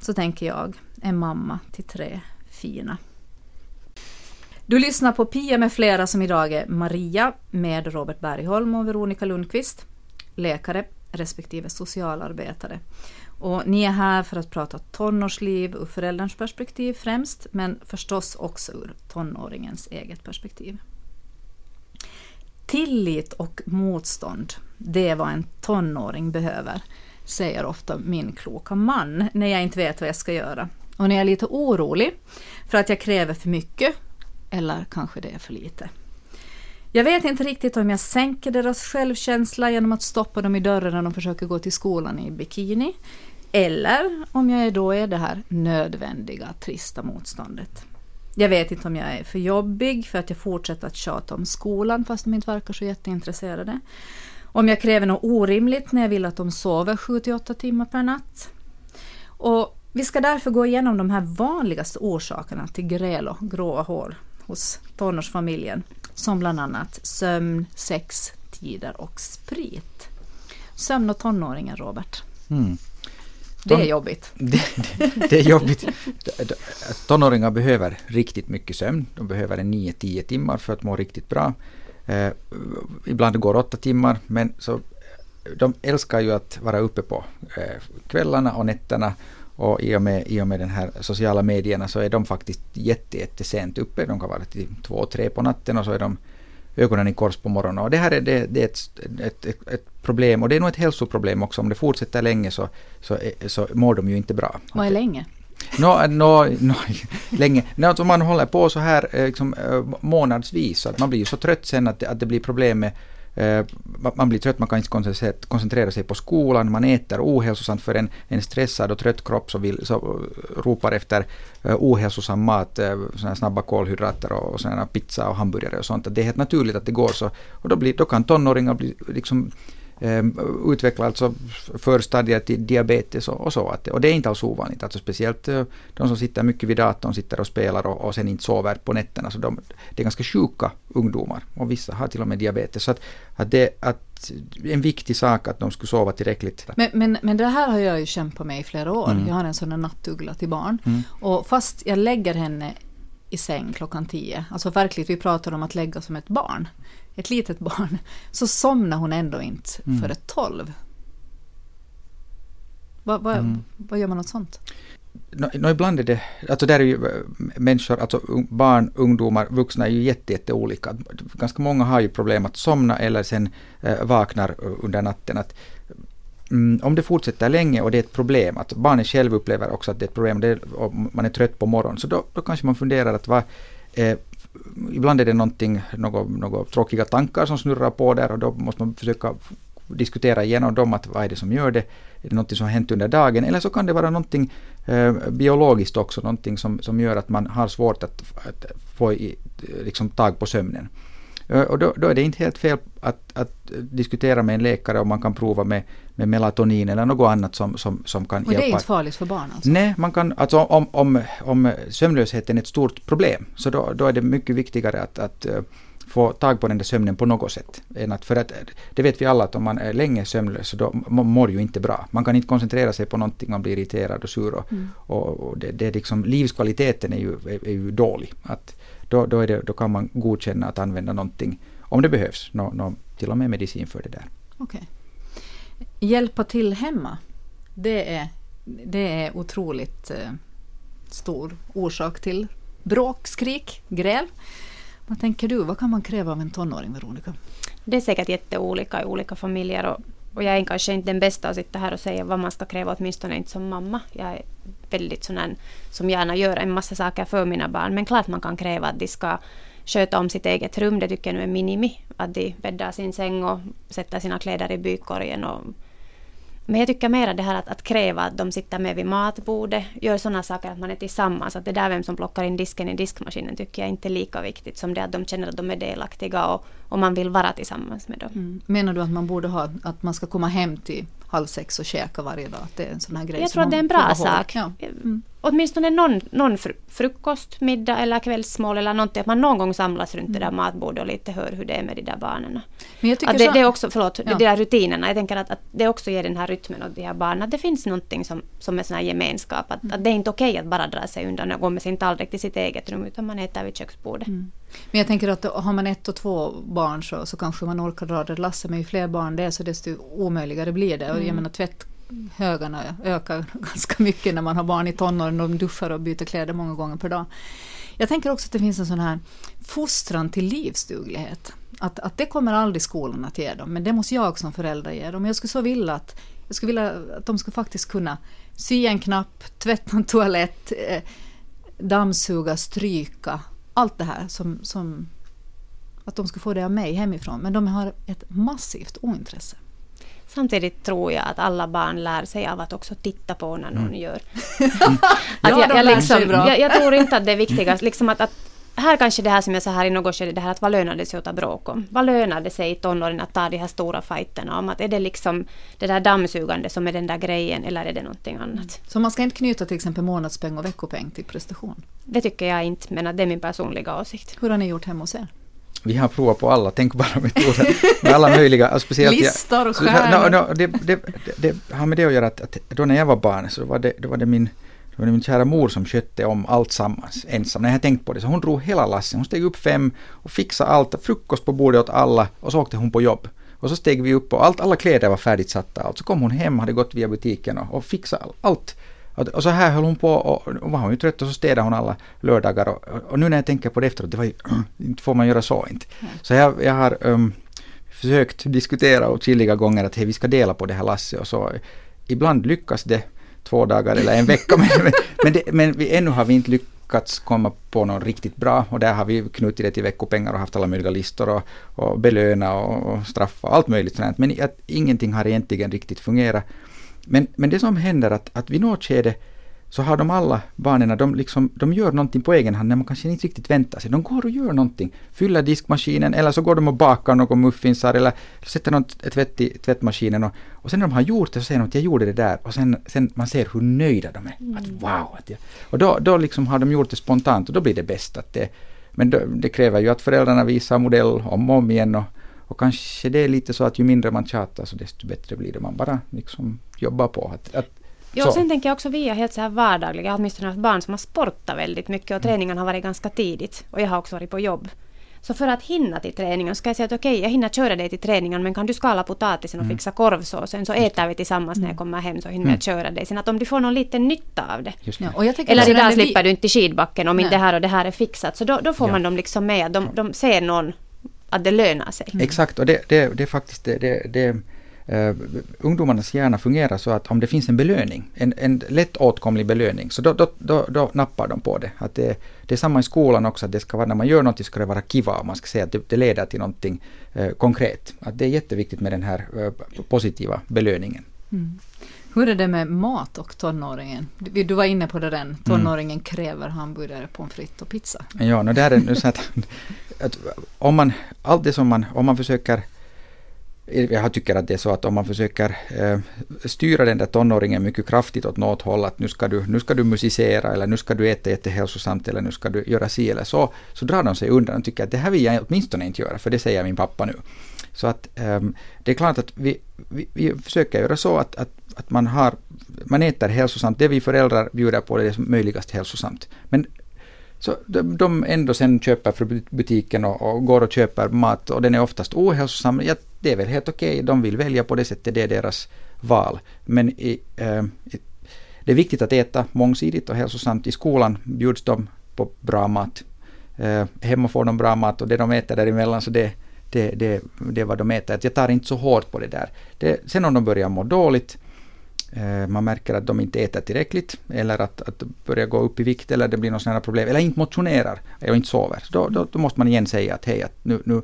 Så tänker jag, en mamma till tre fina. Du lyssnar på Pia med flera som idag är Maria med Robert Bergholm och Veronica Lundqvist, läkare respektive socialarbetare. Och ni är här för att prata tonårsliv ur förälderns perspektiv främst, men förstås också ur tonåringens eget perspektiv. Tillit och motstånd, det är vad en tonåring behöver, säger ofta min kloka man när jag inte vet vad jag ska göra. Och när jag är lite orolig för att jag kräver för mycket, eller kanske det är för lite. Jag vet inte riktigt om jag sänker deras självkänsla genom att stoppa dem i dörren när de försöker gå till skolan i bikini. Eller om jag då är det här nödvändiga, trista motståndet. Jag vet inte om jag är för jobbig för att jag fortsätter att tjata om skolan fast de inte verkar så jätteintresserade. Om jag kräver något orimligt när jag vill att de sover 7-8 timmar per natt. Och vi ska därför gå igenom de här vanligaste orsakerna till gräl och gråa hår hos tonårsfamiljen. Som bland annat sömn, sex, tider och sprit. Sömn och tonåringar, Robert. Mm. Det är jobbigt. [LAUGHS] Det, det, det, är jobbigt. Tonåringar behöver riktigt mycket sömn. De behöver en 9-10 timmar för att må riktigt bra. Eh, ibland går åtta timmar, men så, de älskar ju att vara uppe på eh, kvällarna och nätterna och i och, med, i och med den här sociala medierna så är de faktiskt jätte, jättesent uppe. De kan vara till två, tre på natten och så är de ögonen i kors på morgonen. Och det här är, det, det är ett, ett, ett, ett, problem och det är nog ett hälsoproblem också. Om det fortsätter länge så, så, så mår de ju inte bra. Vad är länge? No, no, no, länge. No, alltså man håller på så här eh, liksom, eh, månadsvis så att man blir så trött sen att, att det blir problem med Eh, man blir trött, man kan inte koncentrera sig på skolan, man äter ohälsosamt för en, en stressad och trött kropp som vill, så eh, ropar efter eh, ohälsosam mat, såna snabba kolhydrater och, och såna pizza och hamburgare och sånt. Det är helt naturligt att det går så. Och då, blir, då kan tonåringar bli liksom utveckla alltså förstadier till diabetes och, och så. Att, och det är inte alls ovanligt. Alltså speciellt eh, de som sitter mycket vid datorn, sitter och spelar och, och sen inte sover på nätterna. Så de, det är ganska sjuka ungdomar och vissa har till och med diabetes. Så att, att det att en viktig sak att de skulle sova tillräckligt. Men, men, men det här har jag ju kämpat med i flera år. Mm. Jag har en sån här nattuggla till barn. Mm. Och fast jag lägger henne i säng klockan tio, alltså verkligen vi pratar om att lägga som ett barn ett litet barn, så somnar hon ändå inte mm. före tolv. Vad va, mm. va gör man åt sånt? No, no, ibland är det, alltså där är ju eh, människor, alltså barn, ungdomar, vuxna är ju jätte, jätte olika. Ganska många har ju problem att somna eller sen äh, vaknar under natten. Att, mm, om det fortsätter länge och det är ett problem, att barnen själv upplever också att det är ett problem det, och man är trött på morgonen, så då, då kanske man funderar att vad, eh, ibland är det någonting, något, något tråkiga tankar som snurrar på där och då måste man försöka diskutera igenom dem, att vad är det som gör det? Är det någonting som har hänt under dagen? Eller så kan det vara någonting eh, biologiskt också, någonting som, som gör att man har svårt att, att få i, liksom, tag på sömnen. Eh, och då, då, är det inte helt fel att, att, diskutera med en läkare om man kan prova med, med melatonin eller något annat som, som, som kan hjälpa. Och det är inte farligt för barn alltså? Nej, man kan, alltså om, om, om sömnlösheten är ett stort problem så då, då är det mycket viktigare att, att eh, få tag på den där sömnen på något sätt. Än att, för att, det vet vi alla att om man är länge sömnlös så då mår ju inte bra. Man kan inte koncentrera sig på någonting, man blir irriterad och sur och, mm. och, och det, det är liksom, livskvaliteten är ju, är, är ju dålig. Att, då, då, det, då, kan man godkänna att använda någonting om det behövs, no, no, till och med medicin för det där. Okay. Hjälpa till hemma, det är, det är otroligt eh, stor orsak till bråk, skrik, gräl. Vad tänker du, vad kan man kräva av en tonåring, Veronica? Det är säkert jätteolika i olika familjer och, och jag är kanske inte den bästa att sitta här och säga vad man ska kräva, åtminstone inte som mamma. Jag är väldigt sån som gärna gör en massa saker för mina barn, men klart man kan kräva att de ska sköta om sitt eget rum, det tycker jag nu är minimi. Att de bäddar sin säng och sätter sina kläder i bykorgen och men jag tycker mer det här att, att, kräva att de sitter med vid matbordet, gör sådana saker att man är tillsammans. Att det där vem som plockar in disken i diskmaskinen tycker jag inte är lika viktigt som det att de känner att de är delaktiga och, och man vill vara tillsammans med dem. Mm. Menar du att man borde ha, att man ska komma hem till halv sex och käka varje dag? Det är en sån här grej jag tror att det är en bra sak. Ja. Mm åtminstone någon, någon frukost, middag eller kvällsmål eller någonting. Att man någon gång samlas runt mm. det där matbordet och lite hör hur det är med de där barnen. Men det, så... det är också, förlåt, ja. de där rutinerna. Jag tänker att, att det också ger den här rytmen åt de här barnen. Att det finns någonting som, som är sån här gemenskap. Att, mm. att det är inte okej att bara dra sig undan och gå med sin tallrik till sitt eget rum utan man äter vid köksbordet. Mm. Men jag tänker att har man ett och två barn så, så kanske man orkar dra det lasset. Men ju fler barn det är så desto omöjligare blir det. Och jag mm. menar tvätt högarna ökar [LAUGHS] ganska mycket när man har barn i tonåren och de duschar och byter kläder många gånger per dag. Jag tänker också att det finns en sån här fostran till livsduglighet. Att, att det kommer aldrig skolan att ge dem, men det måste jag som förälder ge dem. Jag skulle så vilja att, jag skulle vilja att de skulle faktiskt kunna sy en knapp, tvätta en toalett, eh, dammsuga, stryka, allt det här som, som Att de ska få det av mig hemifrån. Men de har ett massivt ointresse. Samtidigt tror jag att alla barn lär sig av att också titta på när någon mm. gör. [LAUGHS] att ja, jag, jag, liksom, jag, jag, tror inte att det är viktigast, liksom att, att här kanske det här som jag sa här i något skede, det här att vad lönar det sig att ta bråk om? Vad lönar det sig i tonåren att ta de här stora fighterna om? Att är det liksom det där dammsugande som är den där grejen eller är det någonting annat? Så man ska inte knyta till exempel månadspeng och veckopeng till prestation? Det tycker jag inte, men det är min personliga åsikt. Hur har ni gjort hemma hos er? Vi har provat på alla tänkbara metoder med alla möjliga, speciellt... Listor och stjärnor. No, no, det, det, det, det, har med det att göra att, att då när jag var barn så var det, då var det min det var min kära mor som skötte om allt sammans ensam. När jag tänkte på det så hon drog hela lassen. Hon steg upp fem och fixade allt, frukost på bordet åt alla och så åkte hon på jobb. Och så steg vi upp och allt, alla kläder var färdigt satta. Allt. Så kom hon hem, hade gått via butiken och, och fixade allt. Och så här höll hon på och, och var hon ju trött och så städade hon alla lördagar. Och, och nu när jag tänker på det efteråt, det var ju, [CLEARS THROAT] inte får man göra så inte. Så jag, jag har um, försökt diskutera åtskilliga gånger att hey, vi ska dela på det här lasset och så. Ibland lyckas det två dagar eller en vecka. [LAUGHS] Men, men, det, men vi, ännu har vi inte lyckats komma på något riktigt bra och där har vi knutit det till veckopengar och haft alla möjliga listor och, och belöna och, och straffa allt möjligt sånt. Men att ingenting har egentligen riktigt fungerat. Men, men det som händer att, att vid något skede så har de alla barnen, de, liksom, de gör någonting på egen hand när man kanske inte riktigt väntar sig. De går och gör någonting. Fyller diskmaskinen eller så går de och bakar några muffinsar eller sätter något tvätt i tvättmaskinen. Och, och sen när de har gjort det så säger de att jag gjorde det där och sen, sen man ser hur nöjda de är. Mm. Att wow! Att jag, och då, då liksom har de gjort det spontant och då blir det bäst. Att det, men då, det kräver ju att föräldrarna visar modell om och om igen. Och, och kanske det är lite så att ju mindre man tjatar så desto bättre blir det. Man bara liksom jobbar på. Att, att Ja, och sen tänker jag också vi är helt så här vardagliga. Jag har åtminstone haft barn som har sportat väldigt mycket och mm. träningen har varit ganska tidigt. Och jag har också varit på jobb. Så för att hinna till träningen ska jag säga att okej, okay, jag hinner köra dig till träningen men kan du skala potatisen och mm. fixa korvsåsen så äter vi tillsammans när jag mm. kommer hem så hinner jag köra dig. Sen att om du får någon liten nytta av det. Ja, Eller idag slipper vi... du inte skidbacken om Nej. inte det här och det här är fixat. Så då, då får ja. man dem liksom med. De, de ser någon att det lönar sig. Mm. Exakt, och det, det, det är faktiskt det, det, det Uh, ungdomarnas hjärna fungerar så att om det finns en belöning, en, en lätt åtkomlig belöning, så då, då, då, då nappar de på det. Att det. Det är samma i skolan också, att det ska vara, när man gör något ska det vara kiva man ska säga att det, det leder till någonting uh, konkret. Att det är jätteviktigt med den här uh, positiva belöningen. Mm. Hur är det med mat och tonåringen? Du, du var inne på det redan, mm. tonåringen mm. kräver hamburgare, pommes frites och pizza. Ja, no, det är nu så att, att om man, allt det som man, om man försöker jag tycker att det är så att om man försöker eh, styra den där tonåringen mycket kraftigt åt något håll, att nu ska du, nu ska du musicera eller nu ska du äta jättehälsosamt eller nu ska du göra si eller så, så drar de sig undan och tycker att det här vill jag åtminstone inte göra, för det säger min pappa nu. Så att ehm, det är klart att vi, vi, vi försöker göra så att, att, att man, har, man äter hälsosamt, det vi föräldrar bjuder på det är möjligast hälsosamt. Men så de, de ändå sen köper från butiken och, och, går och köper mat och den är oftast ohälsosam. Ja, det är väl helt okej, okay. de vill välja på det sättet, det är deras val. Men i, eh, i, det är viktigt att äta mångsidigt och hälsosamt. I skolan bjuds de på bra mat. Eh, hemma får de bra mat och det de äter däremellan så det, det, det, det är vad de äter. Jag tar inte så hårt på det där. Det, sen om de börjar må dåligt man märker att de inte äter tillräckligt eller att, att börja gå upp i vikt eller det blir något sådana problem eller inte motionerar och inte sover. Då, då, då, måste man igen säga att hej, att nu, nu,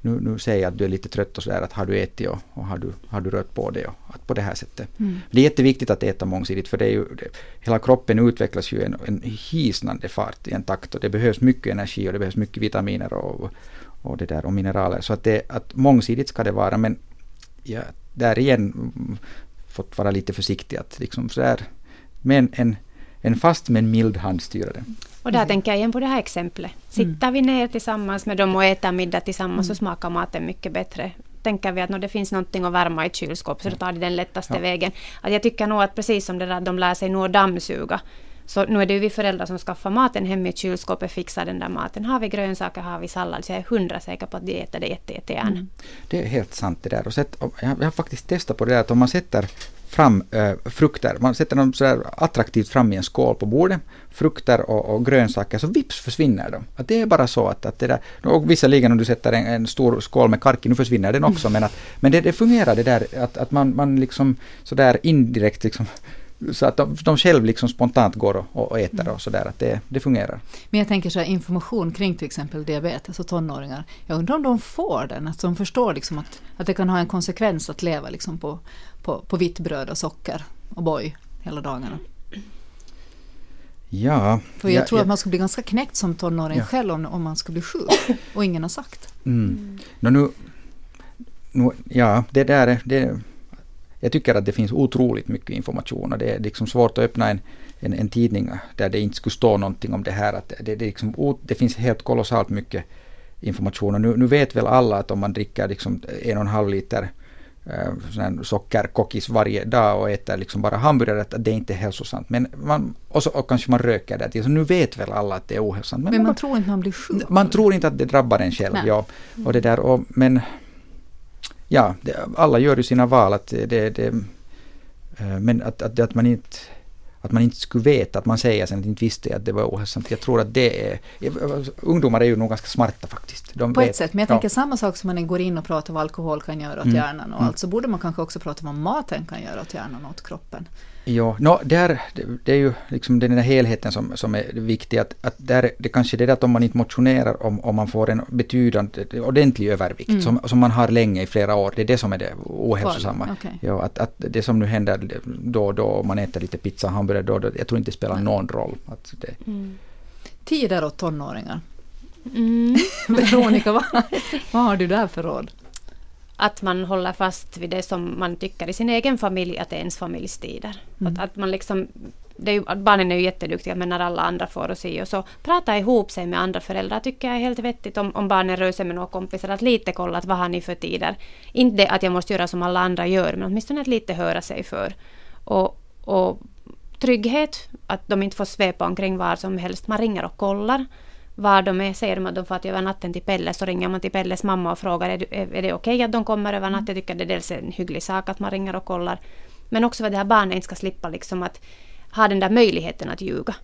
nu, nu säger jag att du är lite trött och sådär att har du ätit och, och har, du, har du rört på dig och att på det här sättet. Mm. Det är jätteviktigt att äta mångsidigt för det är ju, det, hela kroppen utvecklas ju en, en hisnande fart i en takt och det behövs mycket energi och det behövs mycket vitaminer och, och, det där och mineraler. Så att, det, att mångsidigt ska det vara men ja, där igen fått vara lite försiktig att liksom sådär med en, en, en fast men mild hand styra det. Och där mm. tänker jag igen på det här exemplet. Sitter mm. vi ner tillsammans med dem och äter middag tillsammans mm. så smakar maten mycket bättre. Tänker vi att när det finns någonting att värma i ett kylskåp så då tar de den lättaste ja. vägen. Att jag tycker nog att precis som det där de lär sig nu att dammsuga så nu är det ju vi föräldrar som skaffar maten hem i kylskåpet, fixar den där maten. Har vi grönsaker, har vi sallad, så jag är hundra säker på att de äter det jätte, jättegärna. Mm. Det är helt sant det där. Och sett, jag har faktiskt testat på det där att om man sätter fram äh, frukter, man sätter dem sådär attraktivt fram i en skål på bordet, frukter och, och grönsaker, så vips försvinner de. Att det är bara så att, att det där, och visserligen om du sätter en, en stor skål med karki, nu försvinner den också, mm. men, att, men det, det fungerar det där att, att man, man liksom sådär indirekt liksom så att de, de själv liksom spontant går och, och äter och sådär, att det, det fungerar. Men jag tänker så här, information kring till exempel diabetes och tonåringar. Jag undrar om de får den, att de förstår liksom att, att det kan ha en konsekvens att leva liksom på, på, på vitt bröd och socker och boj hela dagarna. Ja. För jag ja, tror ja. att man skulle bli ganska knäckt som tonåring Ja. själv om, om man skulle bli sjuk [COUGHS] och ingen har sagt. Mm. Nå, nu, nu, ja, det där är... Det, jag tycker att det finns otroligt mycket information och det är liksom svårt att öppna en, en, en tidning där det inte skulle stå någonting om det här. Att det, det, liksom, det finns helt kolossalt mycket information och nu, nu vet väl alla att om man dricker liksom en och en halv liter eh, sockerkockis varje dag och äter liksom bara hamburgare, att det är inte hälsosamt. Men man, och, så, och kanske man röker det. Så nu vet väl alla att det är ohälsosamt. Men man tror inte man blir sjuk. man tror inte att det drabbar en själv. Nej. Ja. Och det där, och, men ja, det, alla gör ju sina val. Att det, det, eh, men att, att, att man inte att man inte skulle veta, att man säger sen att inte visste att det var ohälsosamt. Jag tror att det är... Ungdomar är ju nog ganska smarta faktiskt. De På vet- ett sätt, men jag ja. tänker samma sak som man går in och pratar vad alkohol kan göra åt Mm. hjärnan och Mm. allt, så borde man kanske också prata om vad maten kan göra åt hjärnan och åt kroppen. Ja, no, där, det, är ju liksom den där helheten som, som är viktig. Att, att där, det kanske är det att om man inte motionerar, om, om man får en betydande, ordentlig övervikt, Mm. som, som man har länge i flera år, det är det som är det ohälsosamma. Okej. Ja, att, att det som nu händer då och då, om man äter lite pizza och hamburgare då och då, jag tror inte det spelar någon roll. Att det, Tider åt tonåringar. Mm. [LAUGHS] Veronica, vad, [LAUGHS] vad har du där för råd? Att man håller fast vid det som man tycker i sin egen familj att det är ens familjs tider. Mm. Att, att man liksom, det är ju, barnen är ju jätteduktiga men när alla andra får och se och så prata ihop sig med andra föräldrar tycker jag är helt vettigt om, om barnen rör sig med några kompisar. Att lite kolla att vad har ni för tider. Inte att jag måste göra som alla andra gör men åtminstone att lite höra sig för. Och, och trygghet, att de inte får svepa omkring var som helst. Man ringer och kollar var de är. Säger de att de får till över natten till Pelle så ringer man till Pelles mamma och frågar är, du- är, det okej att de kommer över natten. Jag tycker det är dels en hygglig sak att man ringer och kollar. Men också för att det här barnet inte ska slippa liksom att ha den där möjligheten att ljuga.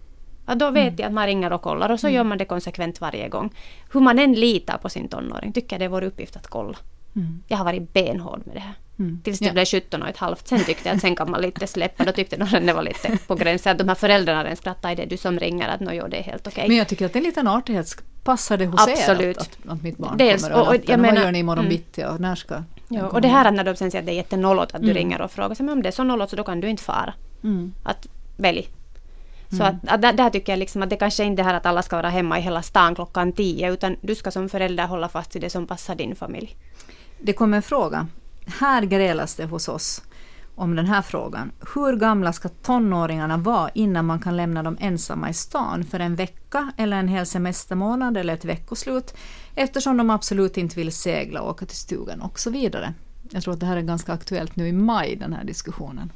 Att då vet jag att man ringer och kollar och så gör man det konsekvent varje gång. Hur man än litar på sin tonåring tycker jag det är vår uppgift att kolla. Mm. Jag har varit benhård med det här. Mm. Tills det Ja. blev 17 och ett halvt. Sen tyckte jag att sen kan man lite släppa. Då tyckte att det var lite på gränsen. Att de här föräldrarna den skrattade. Är det du som ringer? Att nå, jo, det är helt okej. Men jag tycker att det är en liten artighet. Passar det hos Absolut. er att, att, att mitt barn Dels, kommer och- och jag menar- Vad gör ni imorgon mm. bitti och när ska Ja, och det här att när de sen säger att det är jättenollot att du Mm. ringer och frågar. Så, men om det är så nollot så då kan du inte fara. Mm. Att välj. Så Mm. att, att där, där tycker jag liksom att det kanske inte är här att alla ska vara hemma i hela stan klockan tio. Utan du ska som förälder hålla fast vid det som passar din familj. Det kommer en fråga. Här grälas det hos oss om den här frågan. Hur gamla ska tonåringarna vara innan man kan lämna dem ensamma i stan för en vecka eller en hel semestermånad eller ett veckoslut eftersom de absolut inte vill segla och åka till stugan och så vidare. Jag tror att det här är ganska aktuellt nu i maj, den här diskussionen.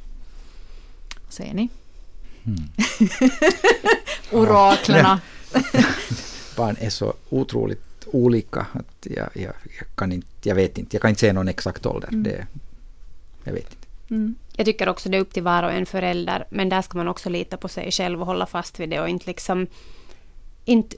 Vad säger ni? Mm. [LAUGHS] Oraklerna. [LAUGHS] barn är så otroligt olika att jag, jag, jag kan inte, jag vet inte, jag kan inte säga någon exakt ålder. Mm. Det, jag vet inte. Mm. Jag tycker också det är upp till var och en förälder. Men där ska man också lita på sig själv och hålla fast vid det och inte liksom inte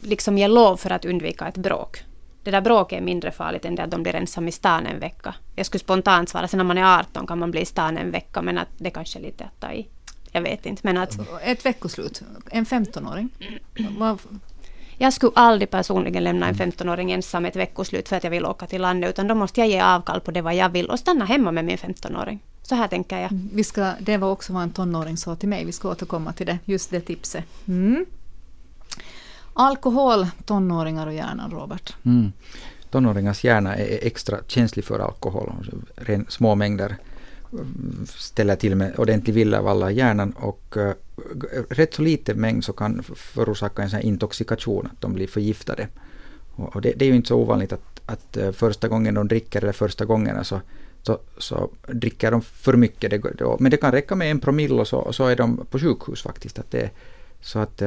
liksom ge lov för att undvika ett bråk. Det där bråket är mindre farligt än det att de blir ensam i stan en vecka. Jag skulle spontant svara, sen när man är 18 kan man bli i stan en vecka, men att det kanske är lite att ta i. Jag vet inte, men att Ett veckoslut. En 15-åring. Jag skulle aldrig personligen lämna en 15-åring ensam ett veckoslut för att jag vill åka till landet, utan då måste jag ge avkall på det vad jag vill och stanna hemma med min 15-åring. Så här tänker jag. Vi ska, det var också vad en tonåring sa till mig. Vi ska återkomma till det, just det tipset. Mm. Alkohol, tonåringar och hjärnan, Robert. Mm. Tonåringars hjärna är extra känslig för alkohol. Ren, små mängder mm, ställer till med ordentlig villervalla i hjärnan och uh, rätt så liten mängd så kan förorsaka en sån här intoxikation, att de blir förgiftade. Och, det, det är ju inte så ovanligt att, att eh, första gången de dricker eller första gångerna så, alltså, så, så dricker de för mycket. Det, då, men det kan räcka med en promille och så, och så är de på sjukhus faktiskt. Att det, så att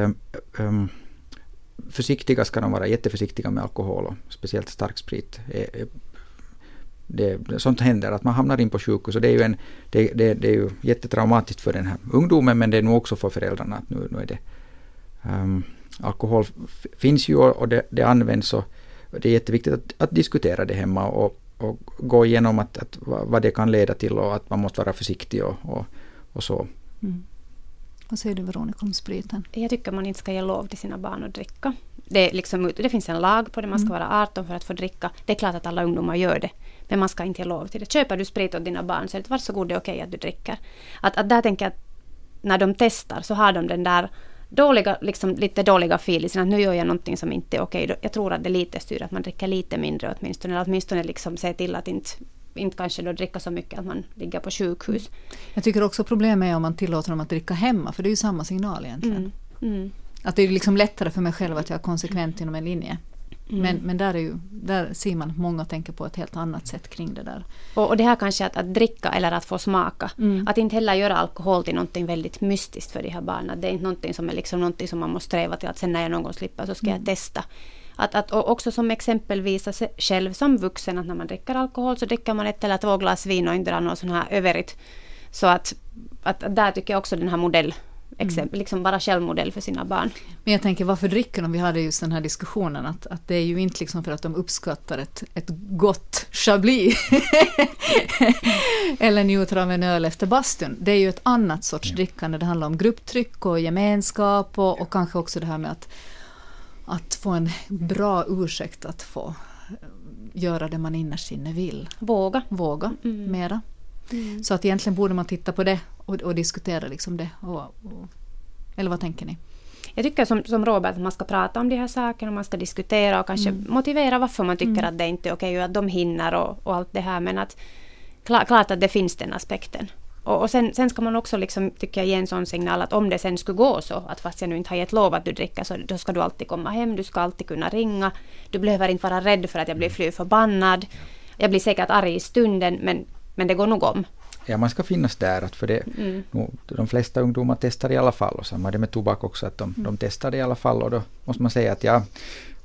um, försiktiga ska de vara, jätteförsiktiga med alkohol och speciellt starksprit. är- är- det, sånt händer att man hamnar in på sjukhus och det är ju, en, det, det, det är ju jättetraumatiskt för den här ungdomen men det är nog också för föräldrarna att nu, nu är det um, alkohol finns ju och det, det används och det är jätteviktigt att, att diskutera det hemma och, och gå igenom att, att vad vad det kan leda till och att man måste vara försiktig och, och, och så. Mm. Vad säger du Veronica om spriten? Jag tycker man inte ska ge lov till sina barn att dricka. Det, liksom, det finns en lag på det, man ska Mm. vara 18 för att få dricka. Det är klart att alla ungdomar gör det. Men man ska inte ge lov till det. Köper du sprit åt dina barn så är det varsågod, det är okej att du dricker. Att, att där tänker jag att när de testar så har de den där dåliga, liksom lite dåliga feelingen att nu gör jag någonting som inte är okej. Jag tror att det lite styr att man dricker lite mindre åtminstone. Eller åtminstone liksom se till att inte, inte kanske då dricka så mycket att man ligger på sjukhus. Jag tycker också problemet är om man tillåter dem att dricka hemma, för det är ju samma signal egentligen. Mm. Mm. Att det är liksom lättare för mig själv att jag är konsekvent inom en linje. Mm. Men, men där, är ju, där ser man att många tänker på ett helt annat sätt kring det där. Och, och det här kanske att, att dricka eller att få smaka. Mm. Att inte heller göra alkohol till någonting väldigt mystiskt för de här barnen. Det är inte någonting som är liksom någonting som man måste sträva till att sen när jag någon gång slipper så ska Mm. jag testa. Att, att och också som exempel visa sig själv som vuxen att när man dricker alkohol så dricker man ett eller två glas vin och inte drar någon sån här överigt. Så att, att, att där tycker jag också den här modell, Mm. Exempel, liksom vara självmodell för sina barn. Men jag tänker varför dricker de? Vi hade just den här diskussionen att, att det är ju inte liksom för att de uppskattar ett, ett gott chablis. [LAUGHS] Eller njuter av en öl efter bastun. Det är ju ett annat sorts drickande. Det handlar om grupptryck och gemenskap och, och kanske också det här med att, att få en bra ursäkt att få eh, göra det man innerst inne vill. Våga. Våga Mm. mera. Så att egentligen borde man titta på det och, och diskutera liksom det. Och, och, eller vad tänker ni? Jag tycker som, som Robert att man ska prata om de här sakerna, man ska diskutera och kanske Mm. motivera varför man tycker att det inte är okej och att de hinner och, och allt det här. Men att klar, klart att det finns den aspekten. Och, och sen, sen ska man också liksom, tycker jag, ge en sån signal att om det sen skulle gå så att fast jag nu inte har gett lov att du dricker så då ska du alltid komma hem, du ska alltid kunna ringa. Du behöver inte vara rädd för att jag blir fly förbannad. Jag blir säkert arg i stunden men, men det går nog om. Ja, man ska finnas där. För det, Mm. nu, de flesta ungdomar testar i alla fall. Och samma det med tobak också. Att de, de testar i alla fall. Och då måste man säga att ja,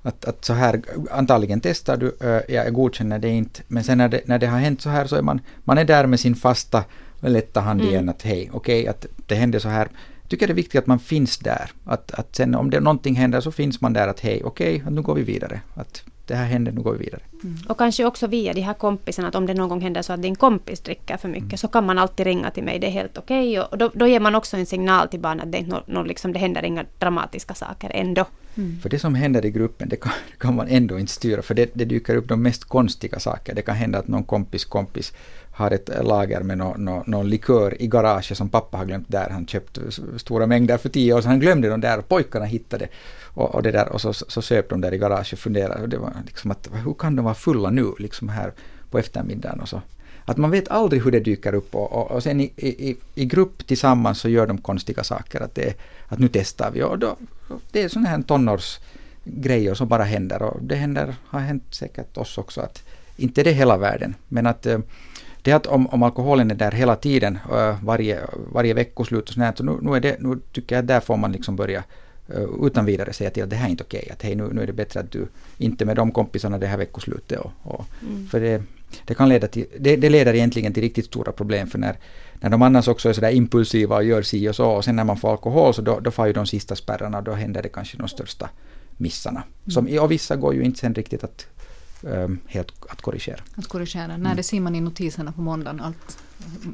att, att så här, antagligen testar du, äh, jag godkänner det inte. Men sen när det, när det har hänt så här så är man, man är där med sin fasta lätta hand Mm. igen. Att hej, okej, att det hände så här. Jag tycker det är viktigt att man finns där. Att, att sen om det någonting händer så finns man där att hej, okej, nu går vi vidare. Att det här händer, nu går vi vidare. Och kanske också via de här kompisarna, att om det någon gång händer så att din kompis dricker för mycket, så kan man alltid ringa till mig, det är helt okej. Och då, då ger man också en signal till barnet att det, är no, liksom, det händer inga dramatiska saker ändå. Mm. För det som händer i gruppen, det kan, det kan man ändå inte styra, för det, det dyker upp de mest konstiga saker. Det kan hända att någon kompis kompis har ett lager med någon, någon, någon likör i garaget som pappa har glömt där. Han köpte stora mängder för tio år sedan. Han glömde dem där och pojkarna hittade och, och det där och så, så söp de där i garaget och funderade. Och det var liksom att hur kan de vara fulla nu liksom här på eftermiddagen och så. Att man vet aldrig hur det dyker upp och, och, och sen i, i, i grupp tillsammans så gör de konstiga saker. Att, det, att nu testar vi och då, det är sådana här tonårsgrejer som bara händer och det händer, har hänt säkert oss också. att Inte det hela världen men att eh, det att om, om alkoholen är där hela tiden, eh, varje, varje veckoslut och sånt så nu, nu, är det, nu tycker jag att där får man liksom börja eh, utan vidare säga till att det här är inte okej, att hej nu, nu är det bättre att du inte med de kompisarna det här veckoslutet. Och, och, För det, det kan leda till, det, det leder egentligen till riktigt stora problem för när, när de annars också är sådär impulsiva och gör si och så och sen när man får alkohol så då, då får ju de sista spärrarna och då händer det kanske de största missarna. Som, i- och vissa går ju inte sen riktigt att ehm, helt att korrigera. Att korrigera. Mm. Nej, det ser man i notiserna på måndagen, allt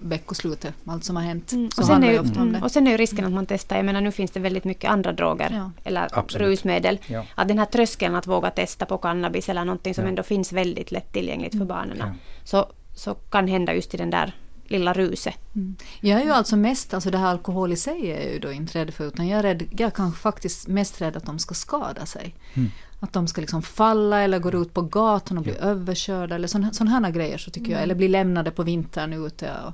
veckoslutet, allt som har hänt. Mm. Så Och, sen är mm, och sen är ju risken att man testar, jag menar nu finns det väldigt mycket andra droger Ja. eller Absolut. rusmedel. Ja. Att den här tröskeln att våga testa på cannabis eller någonting som Ja. ändå finns väldigt lättillgängligt för barnen. Ja. Så, så kan hända just i den där lilla ruset. Mm. Jag är ju alltså mest, alltså det här alkohol i sig är jag ju då inte rädd för, utan jag är, rädd, jag är kanske faktiskt mest rädd att de ska skada sig. Mm. Att de ska liksom falla eller gå ut på gatan och bli överkörda eller sådana här grejer så tycker jag. Eller bli lämnade på vintern ute och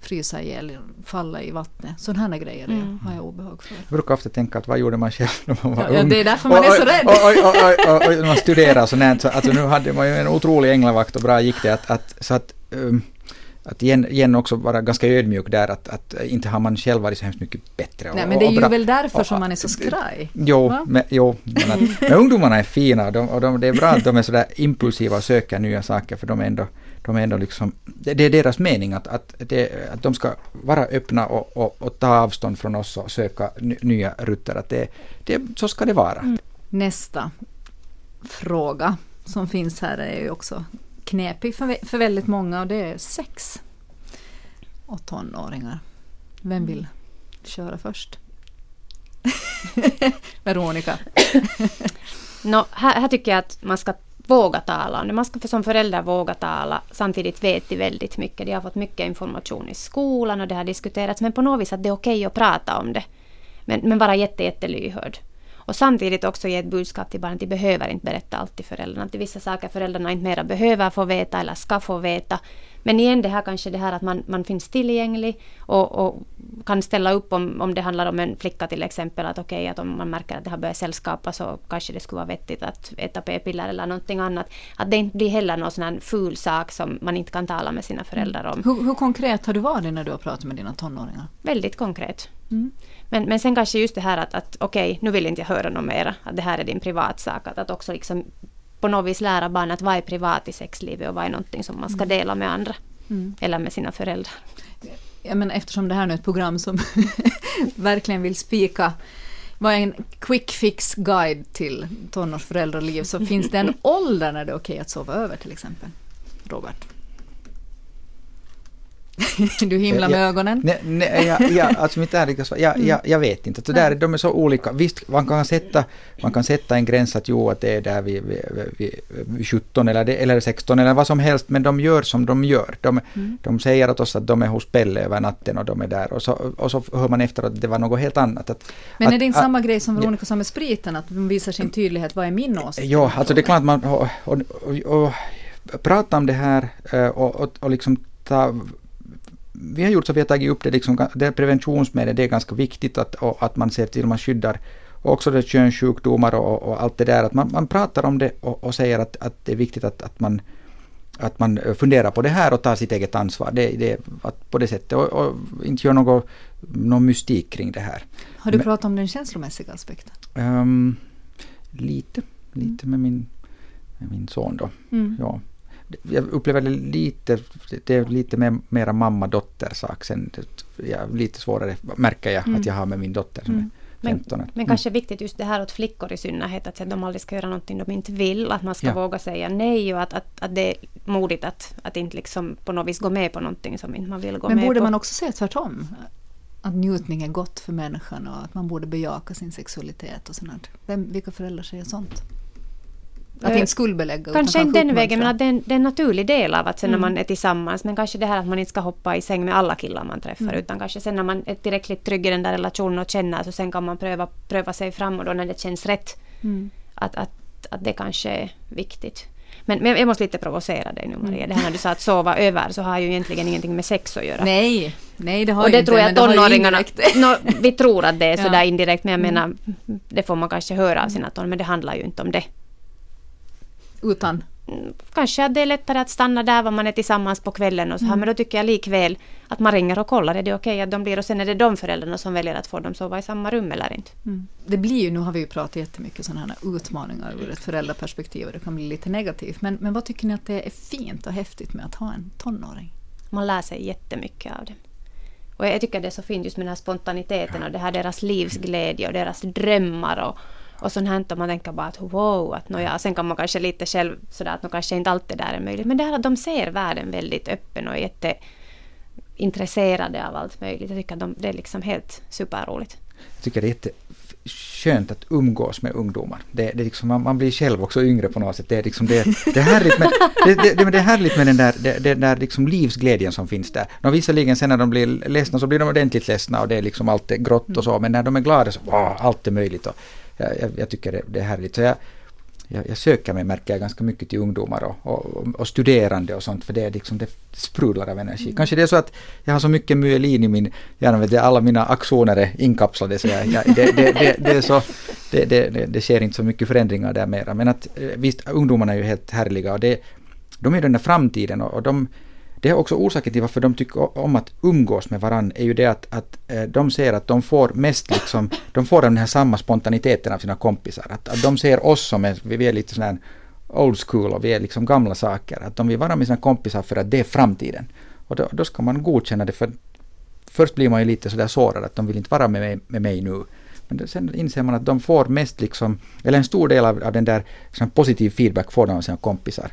frysa ihjäl, falla i vattnet. Sådana här grejer är- Mm. har jag obehag för. Jag brukar ofta tänka att vad gjorde man själv när man var Ja, ja, ung? det är därför man är Och- så och- rädd. Och, och, och, och, man studerar så nänt, så alltså nu hade man ju en otrolig änglavakt och bra gick det att, att så att um, att igen, igen också vara ganska ödmjuk där att, att inte har man själv varit så hemskt mycket bättre. och- Nej men det är ju bra. väl därför och- som man är så skraj. Jo, Va? men, jo men, att, [LAUGHS] men ungdomarna är fina de, och de, det är bra att de är sådär impulsiva och söker nya saker för de är ändå, de är ändå liksom, det, det är deras mening att, att, det, att de ska vara öppna och, och, och ta avstånd från oss och söka ny, nya rutter. Att det, det, så ska det vara. Nästa fråga som finns här är ju också knepig för, för väldigt många och det är sex och tonåringar. Vem vill köra först? [LAUGHS] Veronica? no, här, här tycker jag att man ska våga tala om det. Man ska som förälder våga tala. Samtidigt vet de väldigt mycket. De har fått mycket information i skolan och det har diskuterats. Men på något vis att det är okej okay att prata om det. Men, men vara jätte, jättelyhörd. Och samtidigt också ge ett budskap till barnen. De behöver inte berätta allt till föräldrarna. Till vissa saker föräldrarna inte mera behöver få veta eller ska få veta. Men igen det här kanske det här att man, man finns tillgänglig och, och kan ställa upp om, om det handlar om en flicka till exempel. Att okej, okay, att om man märker att det har börjat sällskapa så kanske det skulle vara vettigt att äta p-piller eller någonting annat. Att det inte blir heller någon sån här ful sak som man inte kan tala med sina föräldrar om. Hur, hur konkret har du varit när du har pratat med dina tonåringar? Väldigt konkret. Mm. Men, men sen kanske just det här att, att okej, okay, nu vill inte jag höra något mera. Att det här är din privatsak. Att, att också liksom på något vis lära barnen att vad är privat i sexlivet och vad är någonting som man ska mm. dela med andra. Mm. Eller med sina föräldrar. Ja, men eftersom det här är ett program som [LAUGHS] verkligen vill spika vad är en quick fix guide till tonårsföräldraliv så finns det en [LAUGHS] ålder när det är okej att sova över till exempel. Robert? [LAUGHS] du himlar med ögonen. Nej, nej, ja, ja, alltså mitt ärliga svar, ja, ja, jag vet inte. Så där, de är så olika. Visst, man kan, sätta, man kan sätta en gräns att jo, att det är där vid, vid, vid, vid 17 eller, det, eller 16 eller vad som helst, men de gör som de gör. De, mm. de säger åt oss att de är hos Pelle över natten och de är där och så, och så hör man efter att det var något helt annat. Att, men att, är det inte att, samma grej som Veronica sa med spriten, att de visar sin tydlighet, vad är min åsikt? Ja, alltså det är klart att man och, och, och, och prata om det här eh, och, och, och liksom ta vi har gjort så vi har tagit upp det, liksom, det preventionsmedel, det är ganska viktigt att, att man ser till att man skyddar också det könssjukdomar och, och, allt det där, att man, man pratar om det och, och säger att, att det är viktigt att, att, man, att man funderar på det här och tar sitt eget ansvar. Det, det, att på det sättet och, och inte gör något, någon mystik kring det här. Har du pratat om den känslomässiga aspekten? Um, lite, lite mm. med, min, med min son då. Mm. Ja jag upplever det lite, det är lite mer, mera mamma-dotter-sak sen. Ja, lite svårare märker jag mm. att jag har med min dotter som mm. är 15. Men, men kanske viktigt just det här åt flickor i synnerhet, att de aldrig ska göra någonting de inte vill, att man ska ja. våga säga nej och att, att, att det är modigt att, att inte liksom på något vis gå med på någonting som inte man vill gå men med på. Men borde man också säga tvärtom? Att njutning är gott för människan och att man borde bejaka sin sexualitet och sånt. Vem, vilka föräldrar säger sånt? Att inte skuldbelägga. Kanske inte den vägen, men att det är, en, naturlig del av att sen mm. när man är tillsammans. Men kanske det här att man inte ska hoppa i säng med alla killar man träffar. Mm. Utan kanske sen när man är tillräckligt trygg i den där relationen och känner så sen kan man pröva, pröva sig fram och då när det känns rätt. Mm. Att, att, att det kanske är viktigt. Men, men jag måste lite provocera dig nu Maria. Mm. Det här när du sa att sova över så har ju egentligen ingenting med sex att göra. Nej, nej det har och det inte, tror jag tonåringarna... no, [LAUGHS] vi tror att det är [LAUGHS] sådär ja. indirekt men jag mm. menar det får man kanske höra av sina tonåringar men det handlar ju inte om det. Utan? Kanske att det är lättare att stanna där var man är tillsammans på kvällen och så här. Mm. Men då tycker jag likväl att man ringer och kollar. Är det okej okay att de blir? Och sen är det de föräldrarna som väljer att få dem sova i samma rum eller inte. Mm. Det blir ju, nu har vi ju pratat jättemycket sådana här utmaningar ur ett föräldraperspektiv och det kan bli lite negativt. Men, men vad tycker ni att det är fint och häftigt med att ha en tonåring? Man lär sig jättemycket av det. Och jag tycker det är så fint just med den här spontaniteten och det här deras livsglädje och deras drömmar och och sånt här och man tänker bara att wow, att nåja, sen kan man kanske lite själv sådär att nog kanske inte alltid där är möjligt. Men det här att de ser världen väldigt öppen och jätteintresserade av allt möjligt. Jag tycker att de, det är liksom helt superroligt. Jag tycker det är jätteskönt att umgås med ungdomar. Det, det liksom, man, man, blir själv också yngre på något sätt. Det är, liksom, det, det är härligt med, det, det, det är härligt med den där, det, det där liksom livsglädjen som finns där. Och visserligen sen när de blir ledsna så blir de ordentligt ledsna och det är liksom allt grått och så, men när de är glada så wow, allt är möjligt. Och, jag, jag, tycker det, det, är härligt. Så jag, jag, jag, söker mig, märker jag, ganska mycket till ungdomar och, och, och, studerande och sånt, för det, är liksom, det sprudlar av energi. Mm. Kanske det är så att jag har så mycket myelin i min hjärna, vet alla mina axoner är inkapslade, så jag, jag, det, det, det, det, är så, det, sker inte så mycket förändringar där mera. Men att eh, visst, ungdomarna är ju helt härliga och det, de är den där framtiden och, och de det är också orsaken till varför de tycker om att umgås med varandra är ju det att, att eh, de ser att de får mest liksom, de får den här samma spontaniteten av sina kompisar. Att, att de ser oss som är, vi är lite sådär old school och vi är liksom gamla saker. Att de vill vara med sina kompisar för att det är framtiden. Och då, då ska man godkänna det för först blir man ju lite sådär sårad att de vill inte vara med mig, med mig nu. Men sen inser man att de får mest liksom, eller en stor del av, av den där positiv feedback får de av sina kompisar.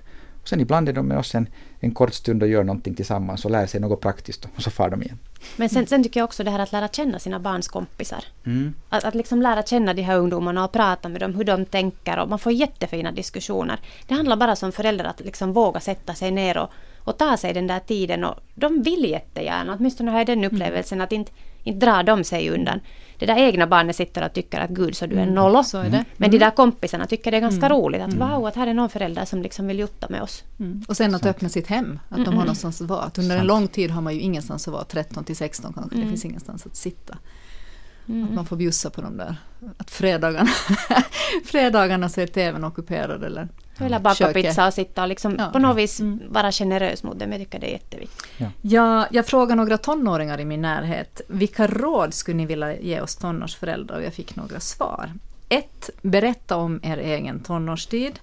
Sen ibland är de med oss en, en kort stund och gör någonting tillsammans och lär sig något praktiskt och så far de igen. Men sen, sen tycker jag också det här att lära känna sina barns kompisar. Mm. Att, att liksom lära känna de här ungdomarna och prata med dem, hur de tänker och man får jättefina diskussioner. Det handlar bara som förälder att liksom våga sätta sig ner och, och ta sig den där tiden och de vill jättegärna, åtminstone har jag den upplevelsen att inte, inte drar de sig undan. Det där egna barnet sitter och tycker att gud så du är Mm, nollo. så är det. Men de där kompisarna tycker det är ganska Mm. roligt att wow, att här är någon förälder som liksom vill jutta med oss. Mm. Och sen att öppna sitt hem, att de har Mm. någonstans att vara. Att under en lång tid har man ju ingenstans att vara, 13 till 16 kanske, det Mm. finns ingenstans att sitta. Att Mm. man får bjussa på de där, att fredagarna, [LAUGHS] fredagarna så är tvn ockuperad eller Eller baka köket. pizza och sitta och liksom Ja. på något vis Mm. vara generös mot dem. Jag tycker det är jätteviktigt. Jag, jag frågade några tonåringar i min närhet, vilka råd skulle ni vilja ge oss tonårsföräldrar? Och jag fick några svar. 1. Berätta om er egen tonårstid.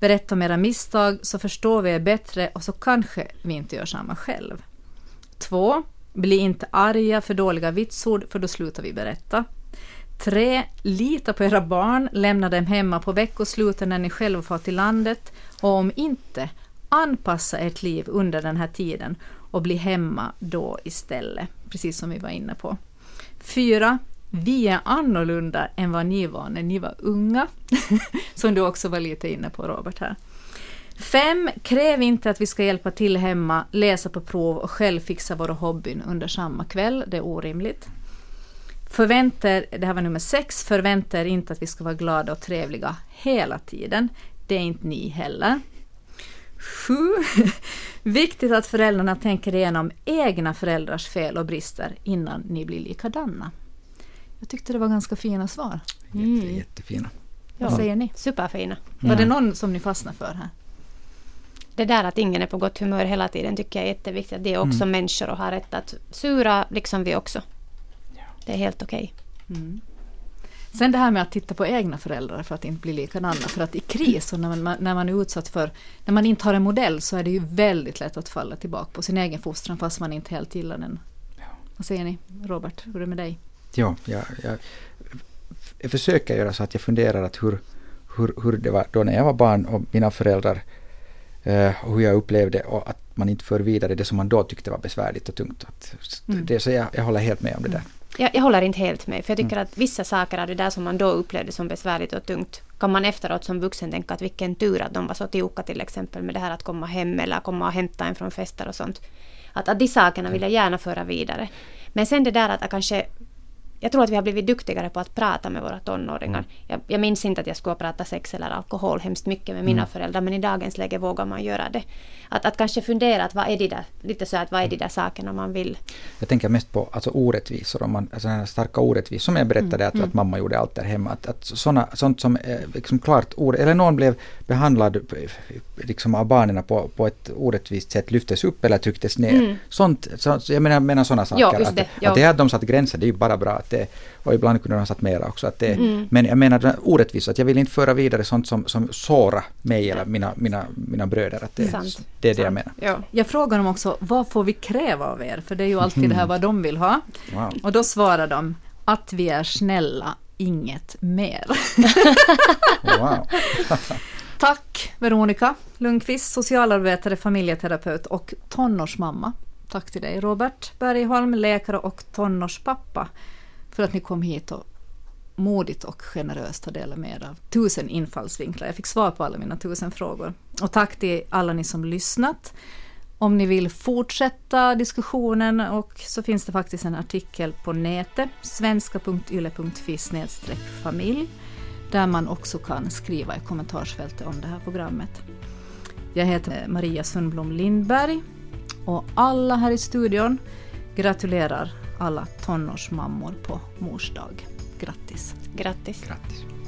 Berätta om era misstag så förstår vi er bättre och så kanske vi inte gör samma själv. 2. Bli inte arga för dåliga vitsord för då slutar vi berätta. 3. Lita på era barn, lämna dem hemma på veckosluten när ni själva far till landet och om inte, anpassa ert liv under den här tiden och bli hemma då istället, precis som vi var inne på. 4. Vi är annorlunda än vad ni var när ni var unga, [LAUGHS] som du också var lite inne på Robert här. 5. Kräv inte att vi ska hjälpa till hemma, läsa på prov och själv fixa våra hobbyn under samma kväll, det är orimligt. Förvänta er, det här var nummer 6, förvänta er inte att vi ska vara glada och trevliga hela tiden. Det är inte ni heller. 7. [LAUGHS] Viktigt att föräldrarna tänker igenom egna föräldrars fel och brister innan ni blir likadana. Jag tyckte det var ganska fina svar. Jätte, Mm. Jättefina. Vad Ja. säger ni? Superfina. Var det någon som ni fastnade för här? Det där att ingen är på gott humör hela tiden tycker jag är jätteviktigt. Det är också Mm. människor och har rätt att sura liksom vi också. Det är helt okej. Mm. Sen det här med att titta på egna föräldrar för att inte bli likadana. För att i kris och när man, när man är utsatt för, när man inte har en modell så är det ju väldigt lätt att falla tillbaka på sin egen fostran fast man inte helt gillar den. Vad säger ni? Robert, hur är det med dig? Ja, jag, jag, jag försöker göra så att jag funderar att hur, hur, hur det var då när jag var barn och mina föräldrar eh, och hur jag upplevde och att man inte för vidare det som man då tyckte var besvärligt och tungt. Att, Mm. det, så jag, jag håller helt med om det där. Jag, jag håller inte helt med, för jag tycker att vissa saker av det där som man då upplevde som besvärligt och tungt, kan man efteråt som vuxen tänka att vilken tur att de var så tokiga till exempel med det här att komma hem eller komma och hämta en från fester och sånt. Att, att de sakerna vill jag gärna föra vidare. Men sen det där att jag kanske jag tror att vi har blivit duktigare på att prata med våra tonåringar. Jag, jag minns inte att jag skulle prata sex eller alkohol hemskt mycket med mina föräldrar, men i dagens läge vågar man göra det. Att, att kanske fundera att vad är de där, lite så att vad är de där sakerna man vill Jag tänker mest på alltså, orättvisor, om man, alltså, här starka orättvisor, som jag berättade att, att mamma gjorde allt där hemma. Att, att såna, sånt som eh, liksom klart, or, eller någon blev behandlad eh, liksom av barnen på, på ett orättvist sätt, lyftes upp eller trycktes ner. Mm. Sånt, så, jag menar, menar sådana saker. Just att, det, ja. att det här att de satt gränser, det är ju bara bra. Att det, och ibland kunde de ha satt mera också. Att det, Mm. Men jag menar orättvisa, att jag vill inte föra vidare sånt som, som sårar mig eller mina, mina, mina bröder. Att det, Sant. det är det jag Sant. menar. Ja. Jag frågar dem också, vad får vi kräva av er? För det är ju alltid det här vad de vill ha. Wow. Och då svarar de, att vi är snälla, inget mer. [LAUGHS] wow. [LAUGHS] Tack Veronica Lundqvist, socialarbetare, familjeterapeut och tonårsmamma. Tack till dig Robert Bergholm, läkare och tonårspappa för att ni kom hit och modigt och generöst har delat med er av tusen infallsvinklar. Jag fick svar på alla mina tusen frågor. Och tack till alla ni som lyssnat. Om ni vill fortsätta diskussionen och så finns det faktiskt en artikel på nätet, svenska.yle.fi familj, där man också kan skriva i kommentarsfältet om det här programmet. Jag heter Maria Sundblom Lindberg och alla här i studion gratulerar alla tonårsmammor på mors dag. Grattis! Grattis. Grattis.